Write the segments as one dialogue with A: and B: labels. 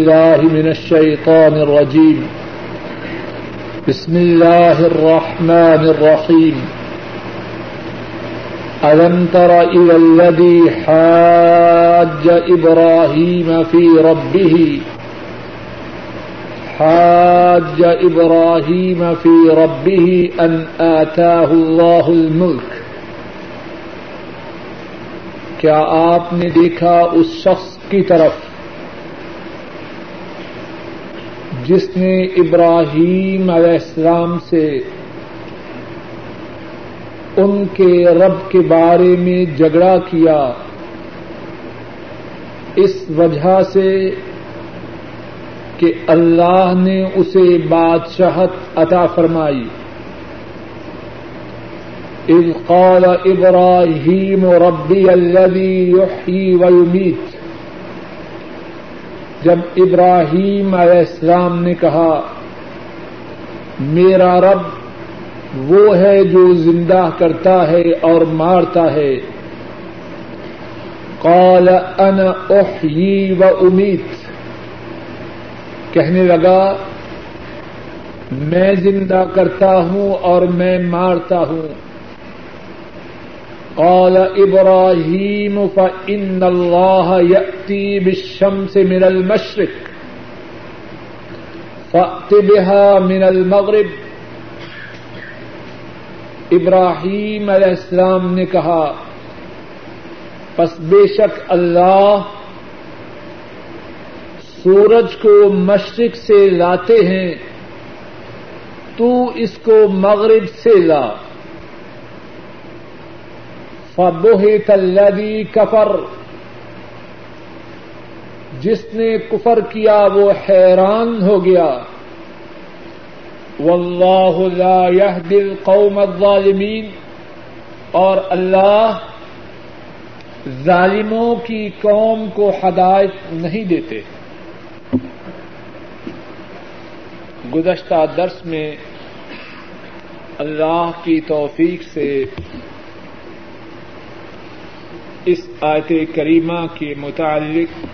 A: بالله من الشيطان الرجيم. بسم الله الرحمن الرحيم. ألم تر إلى الذي حاج إبراهيم في ربه؟ حاج إبراهيم في ربه أن آتاه الله الملك. کیا آپ نے دیکھا اس شخص کی طرف؟ جس نے ابراہیم علیہ السلام سے ان کے رب کے بارے میں جھگڑا کیا، اس وجہ سے کہ اللہ نے اسے بادشاہت عطا فرمائی۔ اذ قال ابراہیم ربی الذي يحيي ويميت جب ابراہیم علیہ السلام نے کہا، میرا رب وہ ہے جو زندہ کرتا ہے اور مارتا ہے. قال، انا احیی و امید کہنے لگا، میں زندہ کرتا ہوں اور میں مارتا ہوں. قال ابراہیم فإن اللہ يأتي بالشمس من المشرق فأت بها من المغرب. ابراہیم علیہ السلام نے کہا، پس بے شک اللہ سورج کو مشرق سے لاتے ہیں، تو اس کو مغرب سے لا۔ فبہت الذی کفر جس نے کفر کیا وہ حیران ہو گیا۔ واللہ لا يهدي القوم الظالمین اور اللہ ظالموں کی قوم کو ہدایت نہیں دیتے۔ گزشتہ درس میں اللہ کی توفیق سے اس آیت کریمہ کے متعلق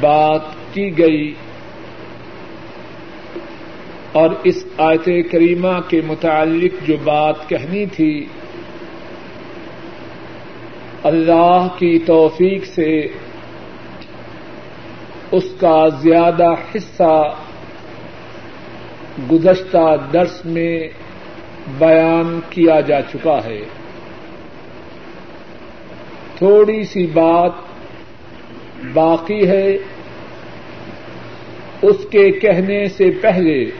A: بات کی گئی اور اس آیت کریمہ کے متعلق جو بات کہنی تھی، اللہ کی توفیق سے اس کا زیادہ حصہ گزشتہ درس میں بیان کیا جا چکا ہے۔ تھوڑی سی بات باقی ہے۔ اس کے کہنے سے پہلے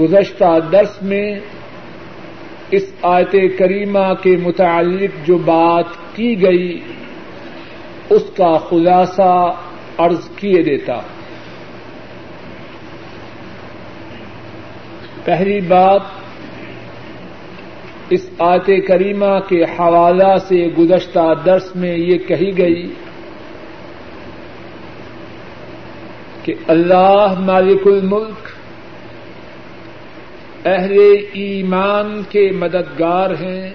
A: گزشتہ درس میں اس آیت کریمہ کے متعلق جو بات کی گئی، اس کا خلاصہ عرض کیے دیتا۔ پہلی بات اس آیت کریمہ کے حوالہ سے گزشتہ درس میں یہ کہی گئی کہ اللہ مالک الملک اہل ایمان کے مددگار ہیں،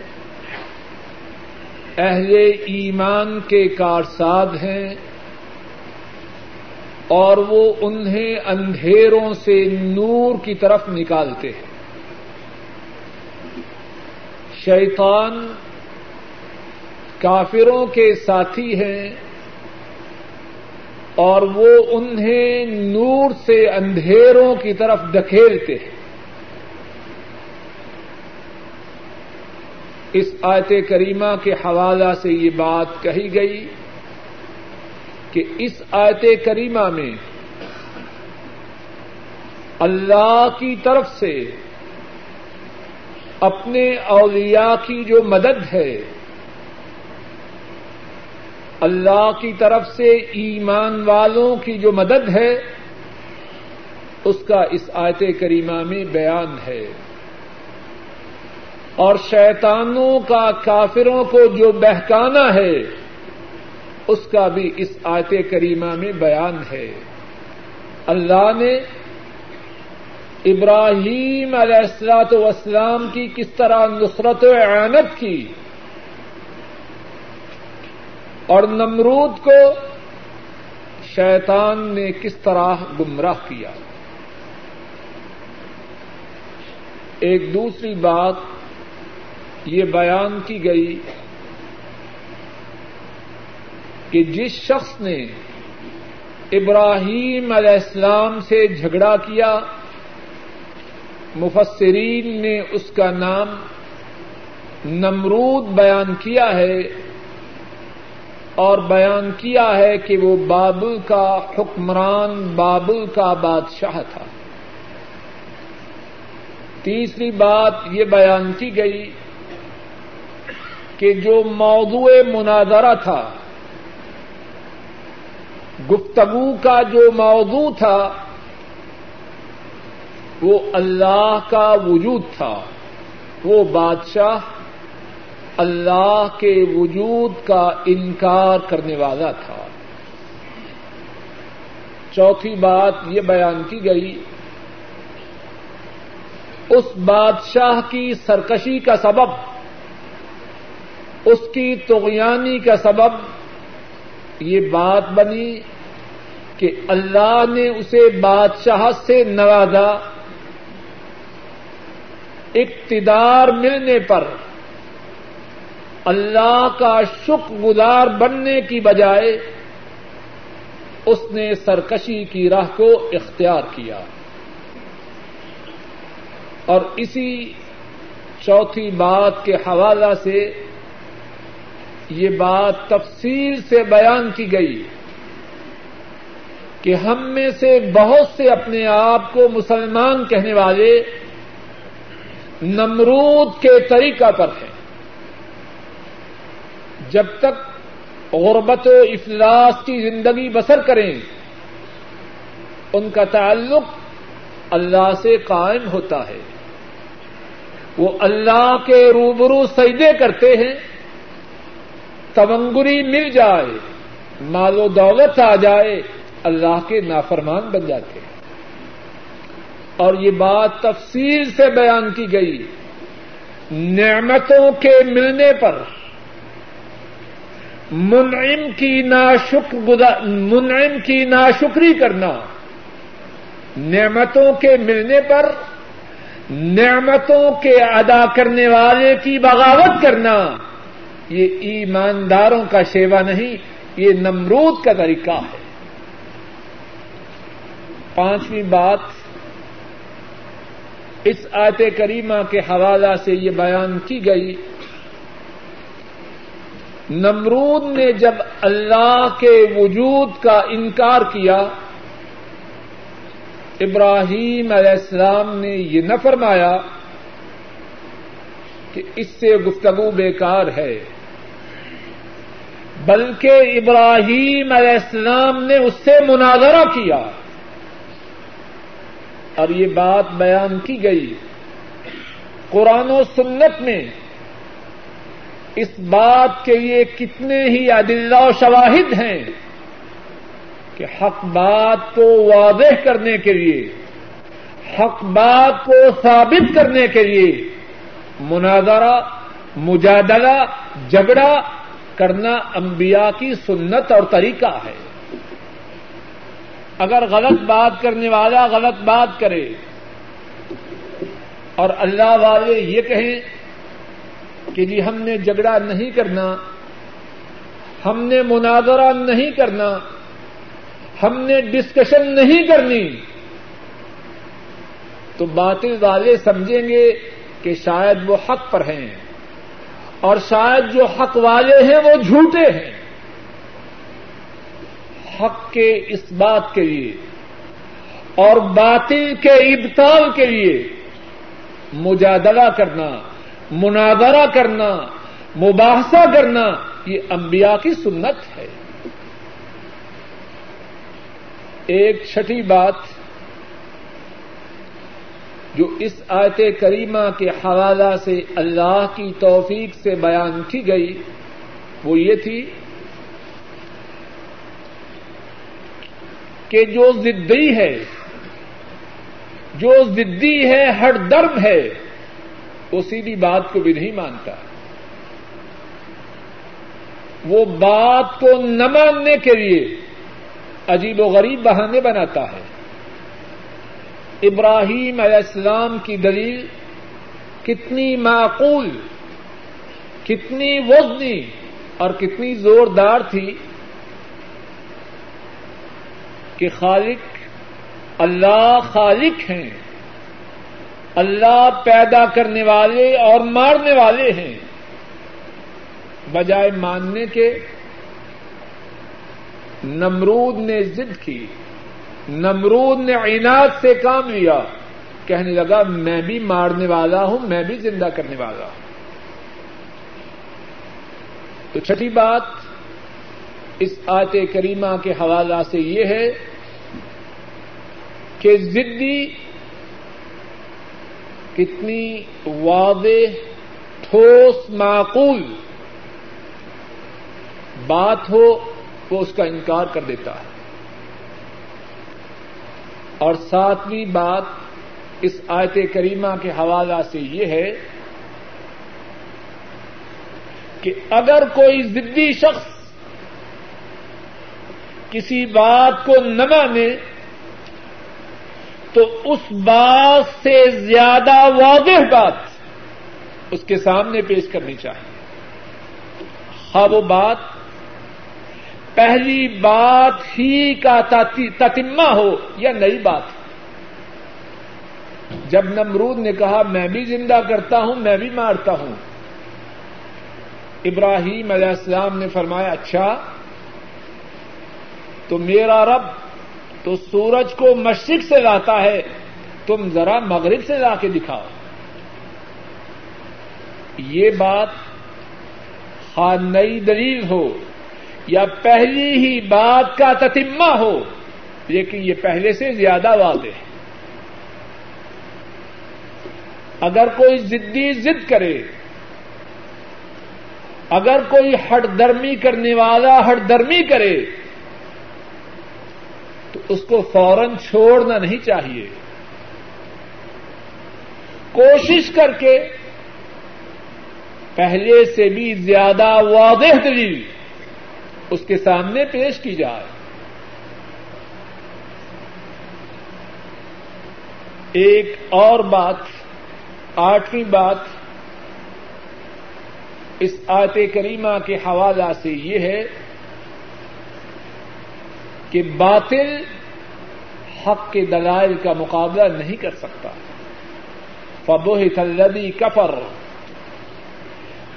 A: اہل ایمان کے کارساد ہیں اور وہ انہیں اندھیروں سے نور کی طرف نکالتے ہیں۔ شیطان کافروں کے ساتھی ہیں اور وہ انہیں نور سے اندھیروں کی طرف دکھیلتے ہیں۔ اس آیت کریمہ کے حوالہ سے یہ بات کہی گئی کہ اس آیت کریمہ میں اللہ کی طرف سے اپنے اولیاء کی جو مدد ہے، اللہ کی طرف سے ایمان والوں کی جو مدد ہے، اس کا اس آیت کریمہ میں بیان ہے۔ اور شیطانوں کا کافروں کو جو بہکانا ہے، اس کا بھی اس آیت کریمہ میں بیان ہے۔ اللہ نے ابراہیم علیہ السلاط وسلام کی کس طرح نصرت و اعانت کی؟ اور نمرود کو شیطان نے کس طرح گمراہ کیا؟ ایک دوسری بات یہ بیان کی گئی کہ جس شخص نے ابراہیم علیہ السلام سے جھگڑا کیا مفسرین نے اس کا نام نمرود بیان کیا ہے اور بیان کیا ہے کہ وہ بابل کا حکمران، بابل کا بادشاہ تھا۔ تیسری بات یہ بیان کی گئی کہ جو موضوع مناظرہ تھا، گفتگو کا جو موضوع تھا وہ اللہ کا وجود تھا۔ وہ بادشاہ اللہ کے وجود کا انکار کرنے والا تھا۔ چوتھی بات یہ بیان کی گئی، اس بادشاہ کی سرکشی کا سبب، اس کی تغیانی کا سبب۔ یہ بات بنی کہ اللہ نے اسے بادشاہ سے نوازا۔ اقتدار ملنے پر اللہ کا شکر گزار بننے کی بجائے اس نے سرکشی کی راہ کو اختیار کیا۔ اور اسی چوتھی بات کے حوالہ سے یہ بات تفصیل سے بیان کی گئی کہ ہم میں سے بہت سے اپنے آپ کو مسلمان کہنے والے نمرود کے طریقہ پر ہیں جب تک غربت و افلاس کی زندگی بسر کریں، ان کا تعلق اللہ سے قائم ہوتا ہے۔ وہ اللہ کے روبرو سجدے کرتے ہیں تونگری مل جائے، مال و دولت آ جائے، اللہ کے نافرمان بن جاتے ہیں۔ اور یہ بات تفصیل سے بیان کی گئی نعمتوں کے ملنے پر منعم کی ناشکر منعم کی ناشکری کرنا نعمتوں کے ملنے پر نعمتوں کے ادا کرنے والے کی بغاوت کرنا یہ ایمانداروں کا شیوا نہیں، یہ نمرود کا طریقہ ہے۔ پانچویں بات اس آیت کریمہ کے حوالہ سے یہ بیان کی گئی۔ نمرود نے جب اللہ کے وجود کا انکار کیا، ابراہیم علیہ السلام نے یہ نہ فرمایا کہ اس سے گفتگو بیکار ہے۔ بلکہ ابراہیم علیہ السلام نے اس سے مناظرہ کیا۔ اور یہ بات بیان کی گئی قرآن و سنت میں اس بات کے یہ کتنے ہی عدلہ و شواہد ہیں کہ حق بات کو واضح کرنے کے لیے، حق بات کو ثابت کرنے کے لیے مناظرہ، مجادلہ، جھگڑا کرنا انبیاء کی سنت اور طریقہ ہے۔ اگر غلط بات کرنے والا غلط بات کرے اور اللہ والے یہ کہیں کہ جی ہم نے جھگڑا نہیں کرنا، ہم نے مناظرہ نہیں کرنا، ہم نے ڈسکشن نہیں کرنی، تو باطل والے سمجھیں گے کہ شاید وہ حق پر ہیں اور شاید جو حق والے ہیں وہ جھوٹے ہیں۔ حق کے اس بات کے لیے اور باطل کے ابتال کے لیے مجادلہ کرنا، مناظرہ کرنا، مباحثہ کرنا یہ انبیاء کی سنت ہے۔ ایک چھٹی بات جو اس آیت کریمہ کے حوالہ سے اللہ کی توفیق سے بیان کی گئی وہ یہ تھی کہ جو ضدی ہے، جو ضدی ہے، ہر درد ہے، وہ سیدھی بات کو بھی نہیں مانتا۔ وہ بات کو نہ ماننے کے لیے عجیب و غریب بہانے بناتا ہے۔ ابراہیم علیہ السلام کی دلیل کتنی معقول، کتنی وزنی اور کتنی زوردار تھی۔ کہ خالق اللہ خالق ہیں۔ اللہ پیدا کرنے والے اور مارنے والے ہیں۔ بجائے ماننے کے، نمرود نے ضد کی، نمرود نے عناد سے کام لیا۔ کہنے لگا، میں بھی مارنے والا ہوں، میں بھی زندہ کرنے والا ہوں۔ تو چھٹی بات اس آت کریمہ کے حوالہ سے یہ ہے کہ ضدی کتنی واضح، ٹھوس، معقول بات ہو، وہ اس کا انکار کر دیتا ہے۔ اور ساتویں بات اس آیت کریمہ کے حوالہ سے یہ ہے کہ اگر کوئی ضدی شخص کسی بات کو نہ مانے تو اس بات سے زیادہ واضح بات اس کے سامنے پیش کرنی چاہیے۔ ہاں وہ بات پہلی بات ہی کا تتمہ ہو یا نئی بات۔ جب نمرود نے کہا، میں بھی زندہ کرتا ہوں، میں بھی مارتا ہوں۔ ابراہیم علیہ السلام نے فرمایا اچھا تو میرا رب تو سورج کو مشرق سے لاتا ہے، تم ذرا مغرب سے لا کے دکھاؤ۔ یہ بات خان نئی دلیل ہو یا پہلی ہی بات کا تتمہ ہو، لیکن یہ پہلے سے زیادہ واضح ہے۔ اگر کوئی ضدی ضد کرے، اگر کوئی ہٹ درمی کرنے والا ہٹ درمی کرے اس کو فوراً چھوڑنا نہیں چاہیے۔ کوشش کر کے پہلے سے بھی زیادہ واضح دلیل اس کے سامنے پیش کی جائے۔ ایک اور بات، آٹھویں بات اس آیت کریمہ کے حوالہ سے یہ ہے کہ باطل حق کے دلائل کا مقابلہ نہیں کر سکتا۔ فبوہ تلدی کفر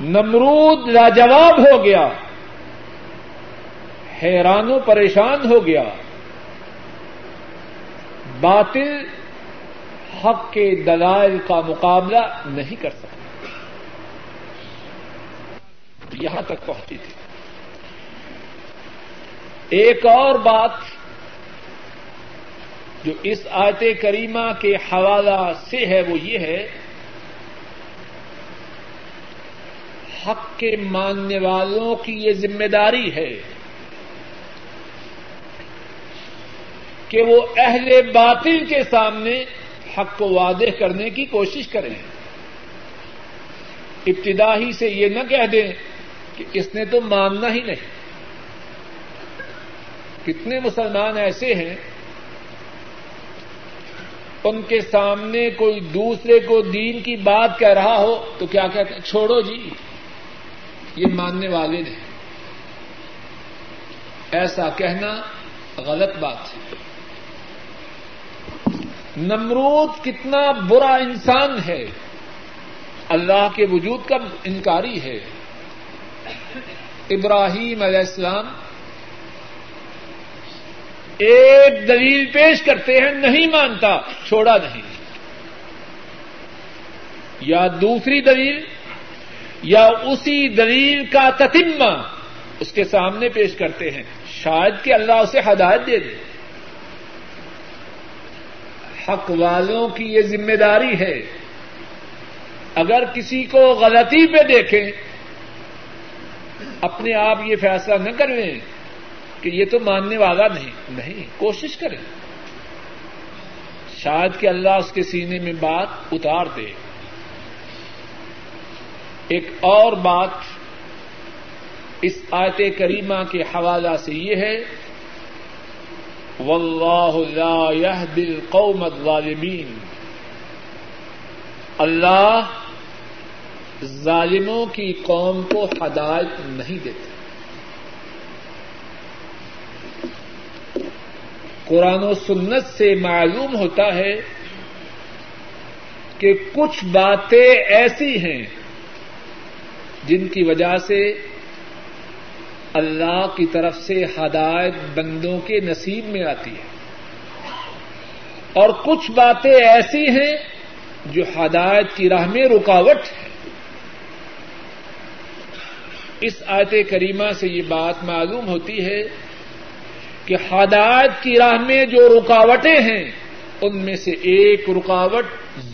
A: نمرود لاجواب ہو گیا۔ حیران و پریشان ہو گیا۔ باطل حق کے دلائل کا مقابلہ نہیں کر سکتا۔ یہاں تک پہنچی تھی۔ ایک اور بات جو اس آیت کریمہ کے حوالہ سے ہے وہ یہ ہے، حق کے ماننے والوں کی یہ ذمہ داری ہے کہ وہ اہل باطل کے سامنے حق کو واضح کرنے کی کوشش کریں۔ ابتدا ہی سے یہ نہ کہہ دیں کہ اس نے تو ماننا ہی نہیں۔ کتنے مسلمان ایسے ہیں، ان کے سامنے کوئی دوسرے کو دین کی بات کہہ رہا ہو تو کیا کہتے ہیں؟ چھوڑو جی یہ ماننے والے نے ایسا کہنا غلط بات ہے۔ نمرود کتنا برا انسان ہے۔ اللہ کے وجود کا انکاری ہے۔ ابراہیم علیہ السلام ایک دلیل پیش کرتے ہیں، نہیں مانتا، چھوڑا نہیں۔ یا دوسری دلیل، یا اسی دلیل کا تتمہ اس کے سامنے پیش کرتے ہیں۔ شاید کہ اللہ اسے ہدایت دے دے۔ حق والوں کی یہ ذمہ داری ہے۔ اگر کسی کو غلطی پہ دیکھیں، اپنے آپ یہ فیصلہ نہ کریں کہ یہ تو ماننے والا نہیں نہیں، کوشش کریں۔ شاید کہ اللہ اس کے سینے میں بات اتار دے۔ ایک اور بات اس آیت کریمہ کے حوالہ سے یہ ہے واللہ لا يهدي القوم الظالمین اللہ ظالموں کی قوم کو ہدایت نہیں دیتے قرآن و سنت سے معلوم ہوتا ہے کہ کچھ باتیں ایسی ہیں جن کی وجہ سے اللہ کی طرف سے ہدایت بندوں کے نصیب میں آتی ہے۔ اور کچھ باتیں ایسی ہیں جو ہدایت کی راہ میں رکاوٹ ہے اس آیت کریمہ سے یہ بات معلوم ہوتی ہے کہ ہدایت کی راہ میں جو رکاوٹیں ہیں، ان میں سے ایک رکاوٹ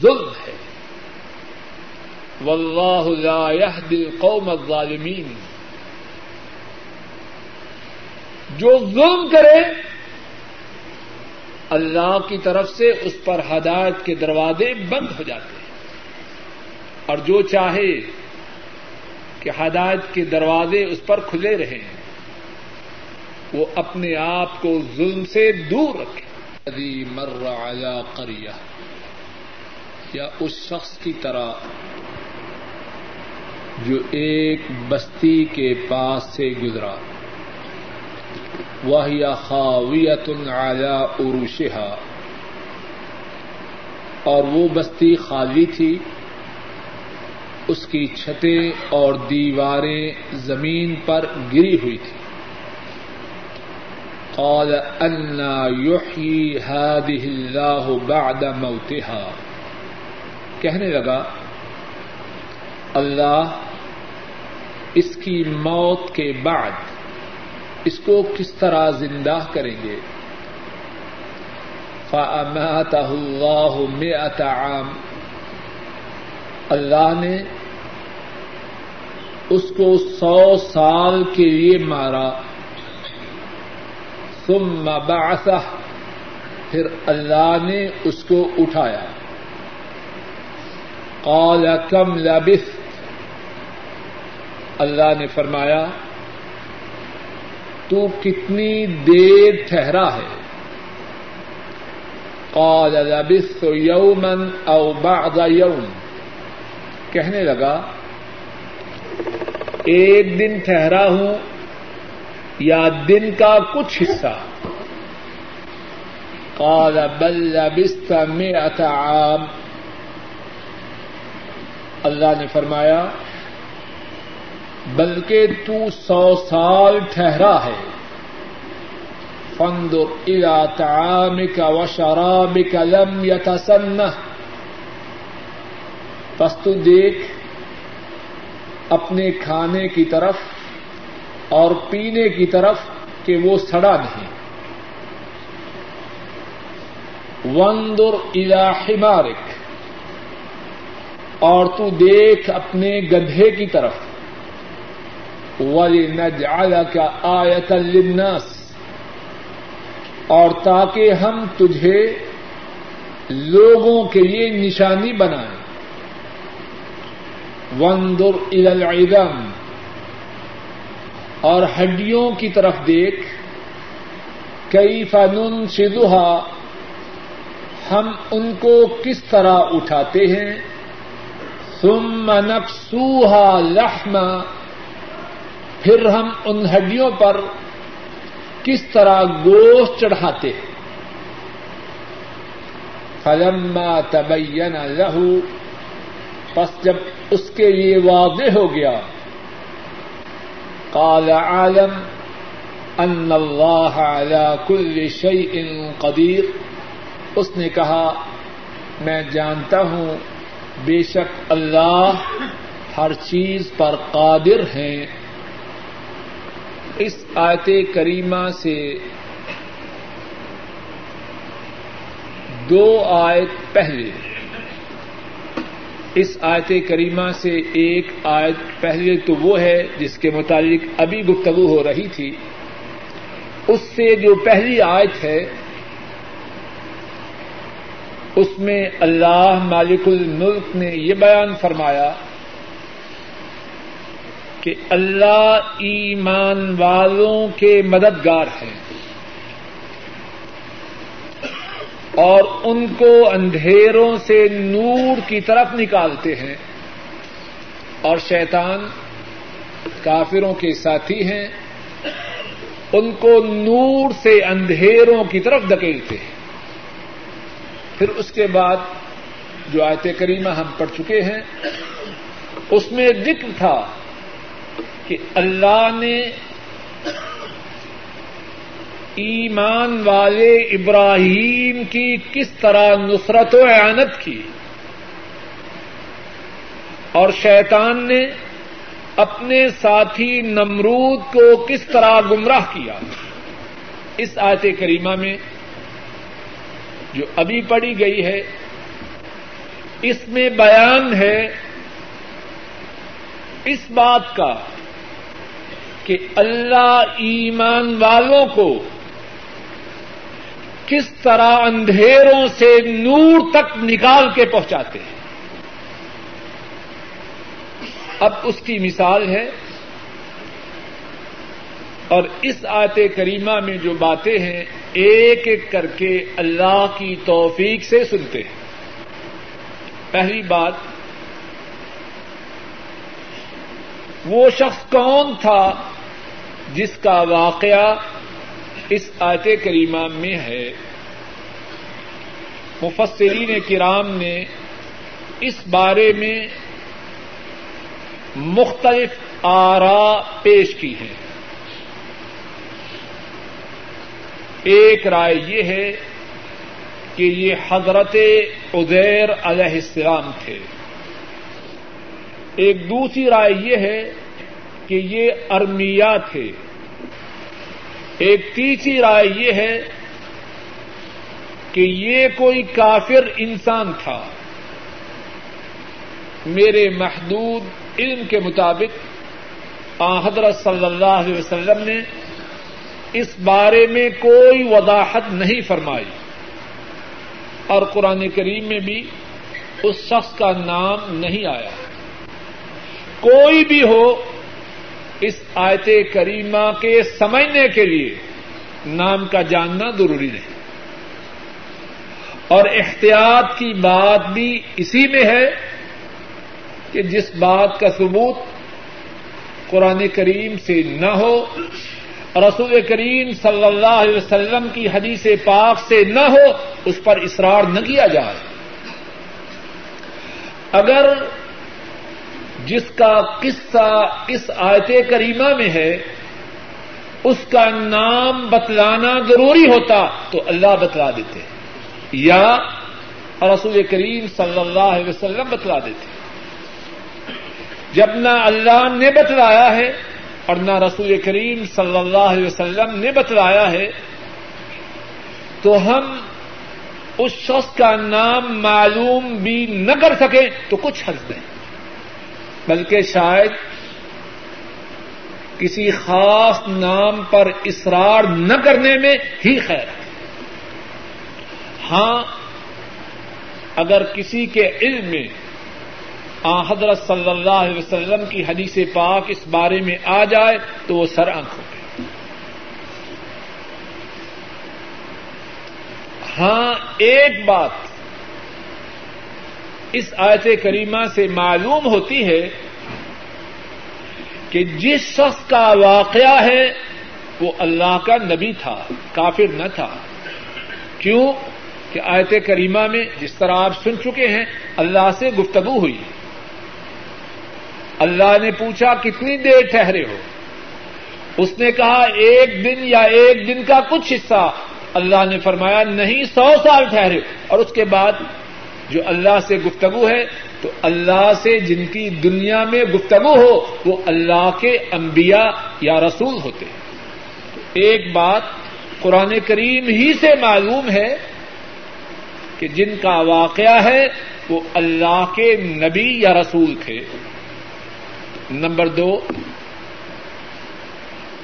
A: ظلم ہے۔ واللہ لا يهدي القوم الظالمین۔ جو ظلم کرے، اللہ کی طرف سے اس پر ہدایت کے دروازے بند ہو جاتے ہیں۔ اور جو چاہے کہ ہدایت کے دروازے اس پر کھلے رہیں۔ وہ اپنے آپ کو ظلم سے دور رکھے۔ مر على قریہ۔ یا اس شخص کی طرح جو ایک بستی کے پاس سے گزرا۔ وہ یا خاویت علی عروشہا۔ اور وہ بستی خالی تھی۔ اس کی چھتیں اور دیواریں زمین پر گری ہوئی تھی قال انا يحيي هذه الله بعد موتها. کہنے لگا، اللہ اس کی موت کے بعد اس کو کس طرح زندہ کریں گے؟ فَأَمَاتَهُ اللَّهُ مِئَةَ عَامٍ۔ اللہ نے اس کو سو سال کے لیے مارا۔ ثم بعثہ پھر اللہ نے اس کو اٹھایا۔ قال، کم لبثت؟ اللہ نے فرمایا، تو کتنی دیر ٹھہرا ہے؟ قال، لبثت یوما او بعض یوم۔ کہنے لگا، ایک دن ٹھہرا ہوں یا دن کا کچھ حصہ۔ قال، بل لبثت مئة عام۔ اللہ نے فرمایا، بلکہ تو سو سال ٹھہرا ہے۔ فند الا تعامك وشرابك لم يتسنه پس تو دیکھ، اپنے کھانے کی طرف اور پینے کی طرف کہ وہ سڑا نہیں۔ وندر الا حمارک اور تو دیکھ اپنے گدھے کی طرف۔ ولی نجعل کا آیت للناس۔ اور تاکہ ہم تجھے لوگوں کے لیے نشانی بنائیں۔ وندر العظم اور ہڈیوں کی طرف دیکھ، کئی فنون شدہ ہم ان کو کس طرح اٹھاتے ہیں؟ ثم نقصوها لحما، پھر ہم ان ہڈیوں پر کس طرح گوشت چڑھاتے ہیں؟ فلما تبین له پس جب اس کے لیے واضح ہو گیا قال عالم ان اللہ على كل شيء قدیر اس نے کہا، میں جانتا ہوں، بے شک اللہ ہر چیز پر قادر ہیں اس آیت کریمہ سے دو آیت پہلے۔ اس آیت کریمہ سے ایک آیت پہلے تو وہ ہے جس کے متعلق ابھی گفتگو ہو رہی تھی۔ اس سے جو پہلی آیت ہے، اس میں اللہ مالک الملک نے یہ بیان فرمایا کہ اللہ ایمان والوں کے مددگار ہیں۔ اور ان کو اندھیروں سے نور کی طرف نکالتے ہیں۔ اور شیطان کافروں کے ساتھی ہیں۔ ان کو نور سے اندھیروں کی طرف دکیلتے ہیں۔ پھر اس کے بعد جو آیت کریمہ ہم پڑھ چکے ہیں، اس میں ذکر تھا کہ اللہ نے ایمان والے ابراہیم کی کس طرح نصرت و اعانت کی؟ اور شیطان نے اپنے ساتھی نمرود کو کس طرح گمراہ کیا؟ اس آیت کریمہ میں جو ابھی پڑھی گئی ہے، اس میں بیان ہے اس بات کا کہ اللہ ایمان والوں کو کس طرح اندھیروں سے نور تک نکال کے پہنچاتے ہیں۔ اب اس کی مثال ہے۔ اور اس آیت کریمہ میں جو باتیں ہیں، ایک ایک کر کے اللہ کی توفیق سے سنتے ہیں۔ پہلی بات، وہ شخص کون تھا جس کا واقعہ اس آیت کریمہ میں ہے۔ مفسرین کرام نے اس بارے میں مختلف آرا پیش کی ہیں۔ ایک رائے یہ ہے کہ یہ حضرت ادیر علیہ السلام تھے۔ ایک دوسری رائے یہ ہے کہ یہ ارمیا تھے۔ ایک تیسری رائے یہ ہے کہ یہ کوئی کافر انسان تھا۔ میرے محدود علم کے مطابق حضرت صلی اللہ علیہ وسلم نے اس بارے میں کوئی وضاحت نہیں فرمائی۔ اور قرآن کریم میں بھی اس شخص کا نام نہیں آیا۔ کوئی بھی ہو اس آیت کریمہ کے سمجھنے کے لیے نام کا جاننا ضروری نہیں۔ اور احتیاط کی بات بھی اسی میں ہے کہ جس بات کا ثبوت قرآن کریم سے نہ ہو، رسول کریم صلی اللہ علیہ وسلم کی حدیث پاک سے نہ ہو، اس پر اصرار نہ کیا جائے۔ اگر جس کا قصہ اس آیت کریمہ میں ہے، اس کا نام بتلانا ضروری ہوتا تو اللہ بتلا دیتے، یا رسول کریم صلی اللہ علیہ وسلم بتلا دیتے۔ جب نہ اللہ نے بتلایا ہے اور نہ رسول کریم صلی اللہ علیہ وسلم نے بتلایا ہے، تو ہم اس شخص کا نام معلوم بھی نہ کر سکیں تو کچھ حرض نہیں۔ بلکہ شاید کسی خاص نام پر اصرار نہ کرنے میں ہی خیر ہے۔ ہاں اگر کسی کے علم میں آ حضرت صلی اللہ علیہ وسلم کی حدیث پاک اس بارے میں آ جائے تو وہ سر آنکھ ہو گئے ہاں ایک بات اس آیت کریمہ سے معلوم ہوتی ہے کہ جس شخص کا واقعہ ہے، وہ اللہ کا نبی تھا، کافر نہ تھا۔ کیوں؟ کہ آیت کریمہ میں جس طرح آپ سن چکے ہیں، اللہ سے گفتگو ہوئی۔ اللہ نے پوچھا، کتنی دیر ٹھہرے ہو؟ اس نے کہا، ایک دن یا ایک دن کا کچھ حصہ۔ اللہ نے فرمایا، نہیں، سو سال ٹھہرے۔ اور اس کے بعد جو اللہ سے گفتگو ہے، تو اللہ سے جن کی دنیا میں گفتگو ہو، وہ اللہ کے انبیاء یا رسول ہوتے تو ایک بات قرآن کریم ہی سے معلوم ہے کہ جن کا واقعہ ہے، وہ اللہ کے نبی یا رسول تھے۔ نمبر دو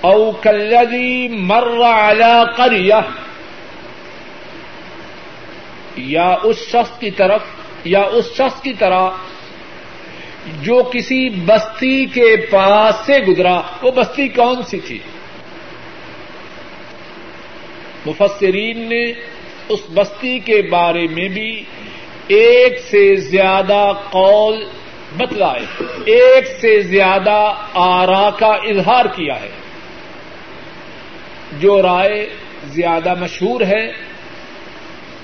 A: او کلری مر قریہ۔ یا اس شخص کی طرف، یا اس شخص کی طرح جو کسی بستی کے پاس سے گزرا، وہ بستی کون سی تھی؟ مفسرین نے اس بستی کے بارے میں بھی ایک سے زیادہ قول بتلائے، ایک سے زیادہ آرا کا اظہار کیا ہے۔ جو رائے زیادہ مشہور ہے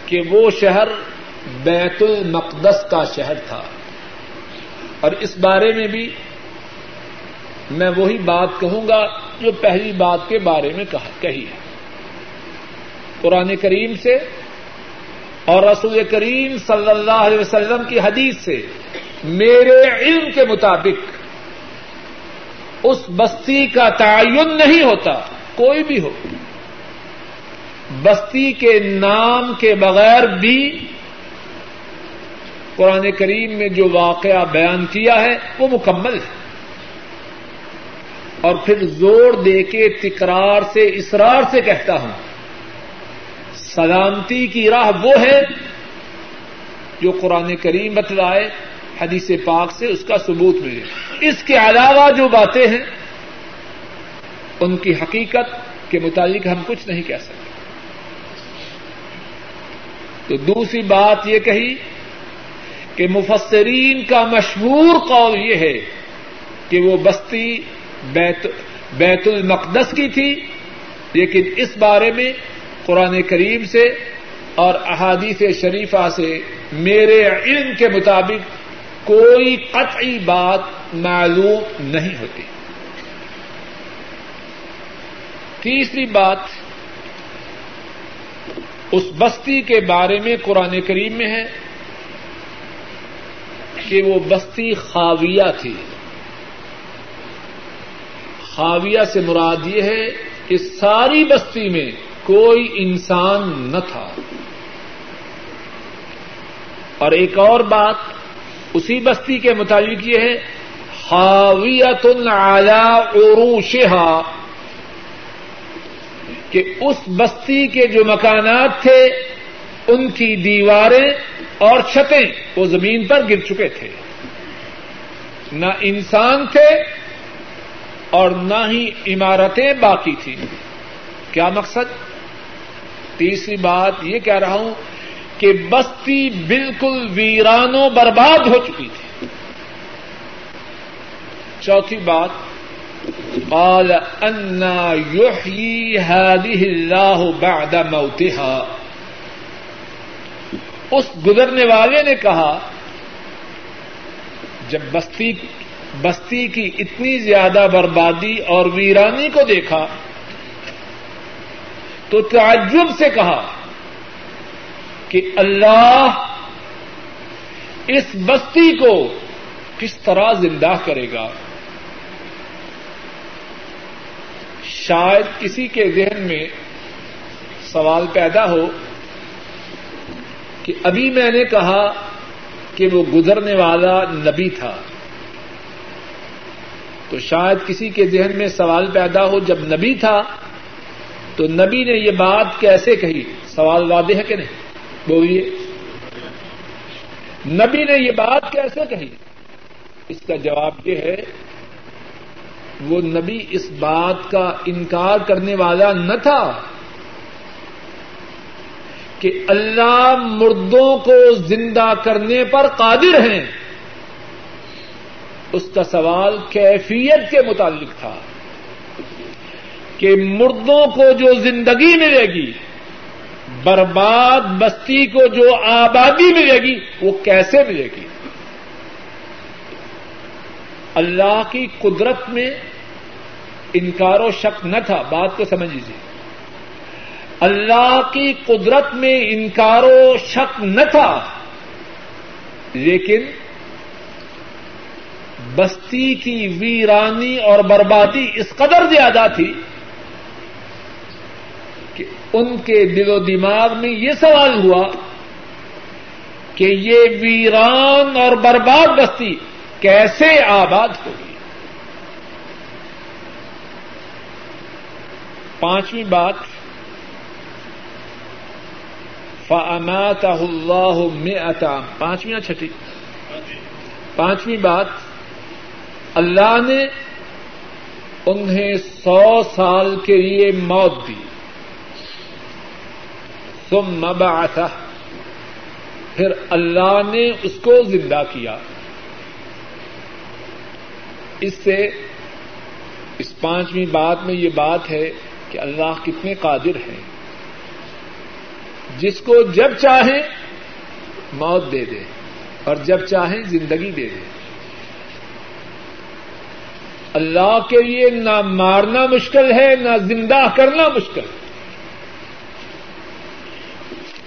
A: کہ وہ شہر بیت المقدس کا شہر تھا۔ اور اس بارے میں بھی میں وہی بات کہوں گا جو پہلی بات کے بارے میں کہی ہے۔ قرآن کریم سے اور رسول کریم صلی اللہ علیہ وسلم کی حدیث سے میرے علم کے مطابق اس بستی کا تعین نہیں ہوتا، کوئی بھی ہو۔ بستی کے نام کے بغیر بھی قرآن کریم میں جو واقعہ بیان کیا ہے وہ مکمل ہے۔ اور پھر زور دے کے تکرار سے اسرار سے کہتا ہوں، سلامتی کی راہ وہ ہے جو قرآن کریم بتلائے، حدیث پاک سے اس کا ثبوت ملے۔ اس کے علاوہ جو باتیں ہیں، ان کی حقیقت کے متعلق ہم کچھ نہیں کہہ سکتے۔ تو دوسری بات یہ کہی کہ مفسرین کا مشہور قول یہ ہے کہ وہ بستی بیت بیت المقدس کی تھی، لیکن اس بارے میں قرآن کریم سے اور احادیث شریفہ سے میرے علم کے مطابق کوئی قطعی بات معلوم نہیں ہوتی۔ تیسری بات اس بستی کے بارے میں قرآن کریم میں ہے کہ وہ بستی خاویہ تھی۔ خاویہ سے مراد یہ ہے کہ ساری بستی میں کوئی انسان نہ تھا۔ اور ایک اور بات اسی بستی کے متعلق یہ ہے حاویت علی عروشہا۔ کہ اس بستی کے جو مکانات تھے، ان کی دیواریں اور چھتیں وہ زمین پر گر چکے تھے۔ نہ انسان تھے اور نہ ہی عمارتیں باقی تھیں۔ کیا مقصد؟ تیسری بات یہ کہہ رہا ہوں کہ بستی بالکل ویرانوں برباد ہو چکی تھی۔ چوتھی بات قال انا يحيي هذه الله بعد موتها۔ اس گزرنے والے نے کہا، جب بستی بستی کی اتنی زیادہ بربادی اور ویرانی کو دیکھا، تو تعجب سے کہا کہ اللہ اس بستی کو کس طرح زندہ کرے گا۔ شاید کسی کے ذہن میں سوال پیدا ہو کہ ابھی میں نے کہا کہ وہ گزرنے والا نبی تھا۔ تو شاید کسی کے ذہن میں سوال پیدا ہو جب نبی تھا تو نبی نے یہ بات کیسے کہی؟ سوال واضح ہے کہ نہیں؟ بولیے۔ نبی نے یہ بات کیسے کہی؟ اس کا جواب یہ ہے وہ نبی اس بات کا انکار کرنے والا نہ تھا کہ اللہ مردوں کو زندہ کرنے پر قادر ہیں۔ اس کا سوال کیفیت کے متعلق تھا کہ مردوں کو جو زندگی ملے گی، برباد بستی کو جو آبادی ملے گی، وہ کیسے ملے گی؟ اللہ کی قدرت میں انکار و شک نہ تھا۔ بات کو سمجھ لیجیے اللہ کی قدرت میں انکار و شک نہ تھا۔ لیکن بستی کی ویرانی اور بربادی اس قدر زیادہ تھی کہ ان کے دل و دماغ میں یہ سوال ہوا کہ یہ ویران اور برباد بستی کیسے آباد ہوگی پانچویں بات فامات اللہ میں پانچویں چھٹی؟ پانچویں بات، اللہ نے انہیں سو سال کے لیے موت دی۔ تم مبعثہ پھر اللہ نے اس کو زندہ کیا۔ اس سے اس پانچویں بات میں یہ بات ہے کہ اللہ کتنے قادر ہیں۔ جس کو جب چاہیں موت دے دے اور جب چاہیں زندگی دے دے۔ اللہ کے لیے نہ مارنا مشکل ہے، نہ زندہ کرنا مشکل۔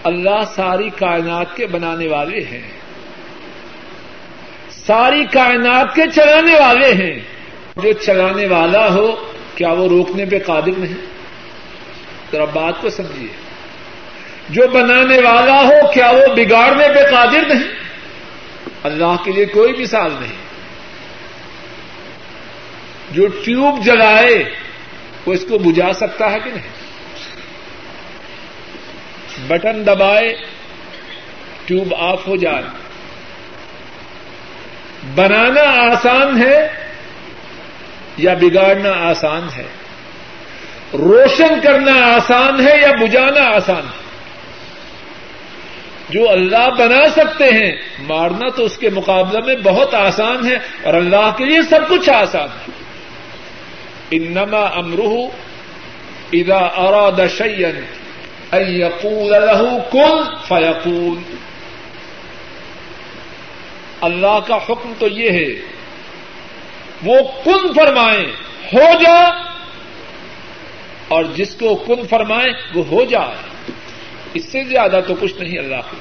A: اللہ ساری کائنات کے بنانے والے ہیں۔ ساری کائنات کے چلانے والے ہیں۔ جو چلانے والا ہو، کیا وہ روکنے پہ قادر نہیں؟ ذرا بات کو سمجھیے۔ جو بنانے والا ہو، کیا وہ بگاڑنے پہ قادر نہیں؟ اللہ کے لیے کوئی مثال نہیں۔ جو ٹیوب جلائے، وہ اس کو بجھا سکتا ہے کہ نہیں؟ بٹن دبائے، ٹیوب آف ہو جائے۔ بنانا آسان ہے یا بگاڑنا آسان ہے؟ روشن کرنا آسان ہے یا بجانا آسان ہے؟ جو اللہ بنا سکتے ہیں، مارنا تو اس کے مقابلے میں بہت آسان ہے اور اللہ کے لیے سب کچھ آسان ہے۔ انما امروہ اذا اراد شيئا ان يقول له كن فيقول اللہ کا حکم تو یہ ہے، وہ کن فرمائیں، ہو جا۔ اور جس کو کن فرمائیں، وہ ہو جائے اس سے زیادہ تو کچھ نہیں اللہ کے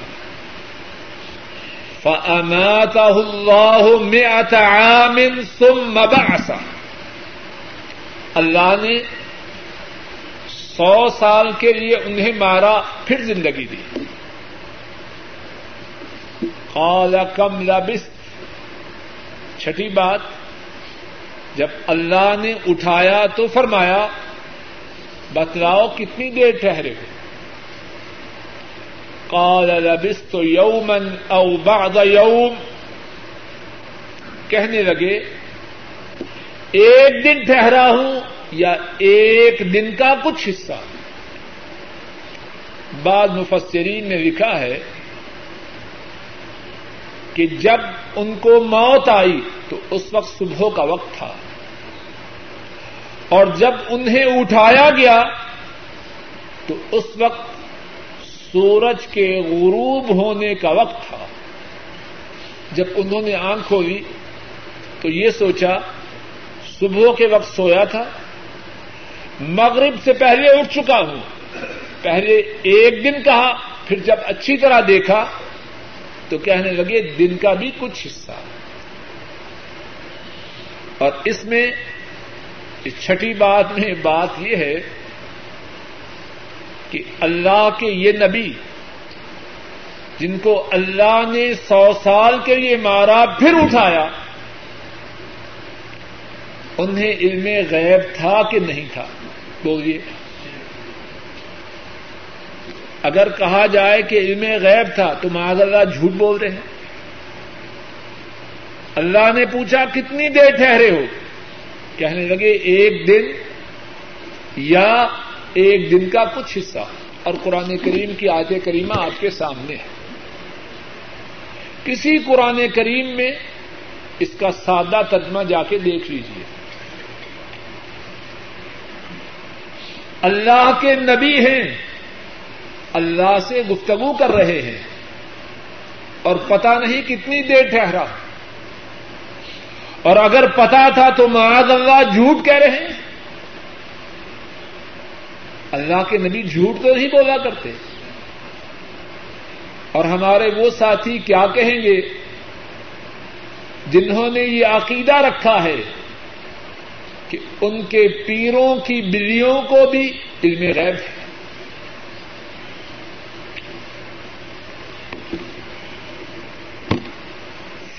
A: فَأَمَاتَهُ اللَّهُ مِئَةَ عَامٍ اللہ نے سو سال کے لیے انہیں مارا، پھر زندگی دی۔ قال کم لبست چھٹی بات، جب اللہ نے اٹھایا تو فرمایا، بتلاؤ کتنی دیر ٹھہرے ہوئے قال لبست یومن او بعد یوم۔ کہنے لگے، ایک دن ٹھہرا ہوں یا ایک دن کا کچھ حصہ؟ بعض مفسرین نے لکھا ہے کہ جب ان کو موت آئی تو اس وقت صبح کا وقت تھا۔ اور جب انہیں اٹھایا گیا تو اس وقت سورج کے غروب ہونے کا وقت تھا۔ جب انہوں نے آنکھ کھولی تو یہ سوچا صبح کے وقت سویا تھا۔ مغرب سے پہلے اٹھ چکا ہوں۔ پہلے ایک دن کہا، پھر جب اچھی طرح دیکھا تو کہنے لگے دن کا بھی کچھ حصہ۔ اور اس میں اس چھٹی بات میں بات یہ ہے کہ اللہ کے یہ نبی جن کو اللہ نے سو سال کے لیے مارا، پھر اٹھایا، انہیں علم غیب تھا کہ نہیں تھا؟ بولیے۔ اگر کہا جائے کہ علم غیب تھا تو معاذ اللہ جھوٹ بول رہے ہیں۔ اللہ نے پوچھا کتنی دیر ٹھہرے ہو؟ کہنے لگے ایک دن یا ایک دن کا کچھ حصہ۔ اور قرآن کریم کی آیت کریمہ آپ کے سامنے ہے۔ کسی قرآن کریم میں اس کا سادہ ترجمہ جا کے دیکھ لیجیے اللہ کے نبی ہیں۔ اللہ سے گفتگو کر رہے ہیں اور پتا نہیں کتنی دیر ٹھہرا۔ اور اگر پتا تھا تو معاذ اللہ جھوٹ کہہ رہے ہیں۔ اللہ کے نبی جھوٹ تو نہیں بولا کرتے۔ اور ہمارے وہ ساتھی کیا کہیں گے؟ جنہوں نے یہ عقیدہ رکھا ہے کہ ان کے پیروں کی بلیوں کو بھی علم غیب ہے۔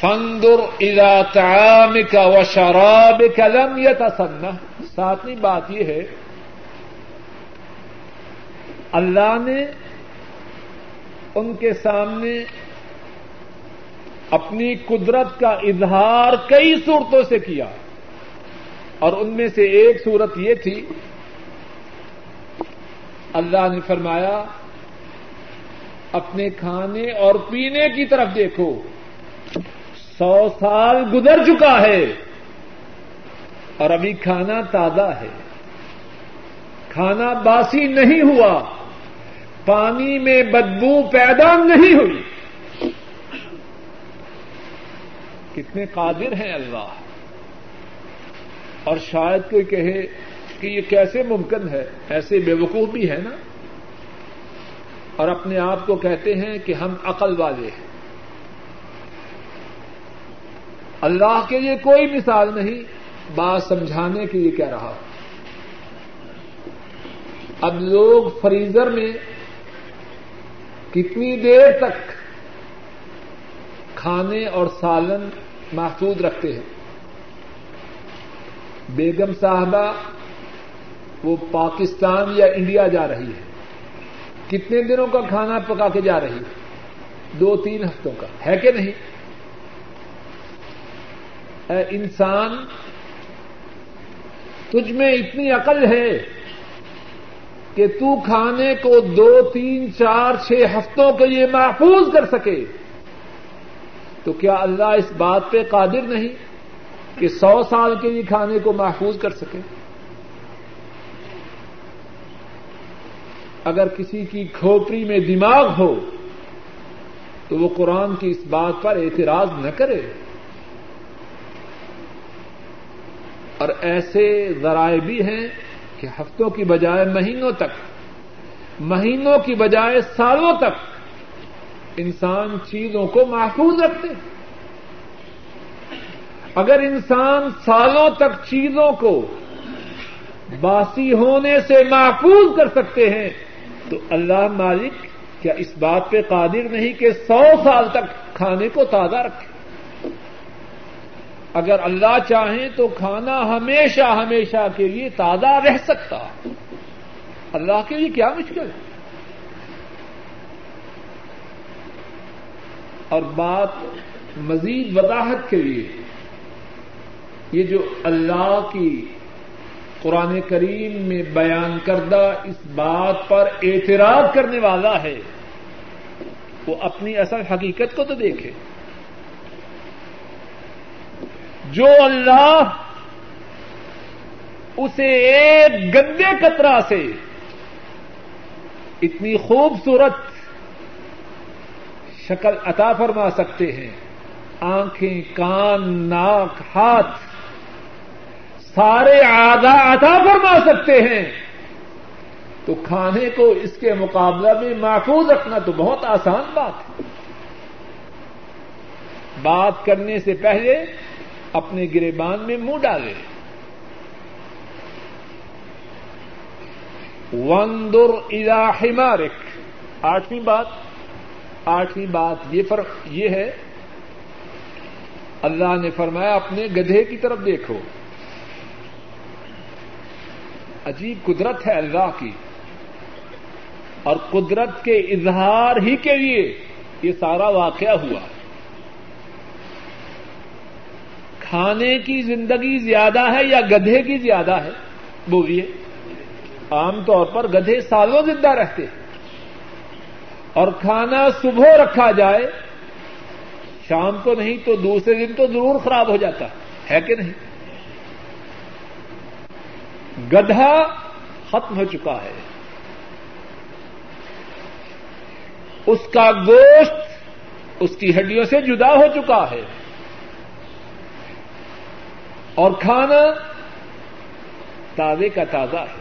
A: فندر اذا تعامك وشرابك لم يتسنى ساتویں بات یہ ہے، اللہ نے ان کے سامنے اپنی قدرت کا اظہار کئی صورتوں سے کیا۔ اور ان میں سے ایک صورت یہ تھی، اللہ نے فرمایا، اپنے کھانے اور پینے کی طرف دیکھو۔ سو سال گزر چکا ہے اور ابھی کھانا تازہ ہے۔ کھانا باسی نہیں ہوا۔ پانی میں بدبو پیدا نہیں ہوئی۔ کتنے قادر ہیں اللہ۔ اور شاید کوئی کہے کہ یہ کیسے ممکن ہے؟ ایسے بے وقوف بھی ہے نا۔ اور اپنے آپ کو کہتے ہیں کہ ہم عقل والے ہیں۔ اللہ کے لیے کوئی مثال نہیں، بات سمجھانے کے لیے کہہ رہا اب لوگ فریزر میں کتنی دیر تک کھانے اور سالن محفوظ رکھتے ہیں۔ بیگم صاحبہ، وہ پاکستان یا انڈیا جا رہی ہے۔ کتنے دنوں کا کھانا پکا کے جا رہی ہے؟ دو تین ہفتوں کا، ہے کہ نہیں؟ اے انسان، تجھ میں اتنی عقل ہے کہ تو کھانے کو دو، تین، چار، چھ ہفتوں کے لیے محفوظ کر سکے۔ تو کیا اللہ اس بات پہ قادر نہیں کہ سو سال کے لیے کھانے کو محفوظ کر سکے؟ اگر کسی کی کھوپڑی میں دماغ ہو تو وہ قرآن کی اس بات پر اعتراض نہ کرے۔ اور ایسے ذرائع بھی ہیں کہ ہفتوں کی بجائے مہینوں تک، مہینوں کی بجائے سالوں تک انسان چیزوں کو محفوظ رکھتے اگر انسان سالوں تک چیزوں کو باسی ہونے سے محفوظ کر سکتے ہیں، تو اللہ مالک کیا اس بات پہ قادر نہیں کہ سو سال تک کھانے کو تازہ رکھے؟ اگر اللہ چاہیں تو کھانا ہمیشہ ہمیشہ کے لیے تازہ رہ سکتا۔ اللہ کے لیے کیا مشکل ہے؟ اور بات مزید وضاحت کے لیے، یہ جو اللہ کی قرآن کریم میں بیان کردہ اس بات پر اعتراض کرنے والا ہے، وہ اپنی اصل حقیقت کو تو دیکھے۔ جو اللہ اسے ایک گندے کترا سے اتنی خوبصورت شکل عطا فرما سکتے ہیں، آنکھیں، کان، ناک، ہاتھ، سارے آگا عطا فرما سکتے ہیں۔ تو کھانے کو اس کے مقابلہ میں محفوظ رکھنا تو بہت آسان بات ہے۔ بات کرنے سے پہلے اپنے گریبان میں منہ ڈالے۔ وندر الا حمارک آٹھویں بات۔ آٹھویں بات یہ فرق یہ ہے۔ اللہ نے فرمایا، اپنے گدھے کی طرف دیکھو۔ عجیب قدرت ہے اللہ کی۔ اور قدرت کے اظہار ہی کے لیے یہ سارا واقعہ ہوا۔ کھانے کی زندگی زیادہ ہے یا گدھے کی زیادہ ہے؟ بولیے۔ عام طور پر گدھے سالوں زندہ رہتے ہیں۔ اور کھانا صبح رکھا جائے، شام کو نہیں تو دوسرے دن تو ضرور خراب ہو جاتا ہے۔ کہ نہیں؟ گدھا ختم ہو چکا ہے۔ اس کا گوشت اس کی ہڈیوں سے جدا ہو چکا ہے۔ اور کھانا تازے کا تازہ ہے۔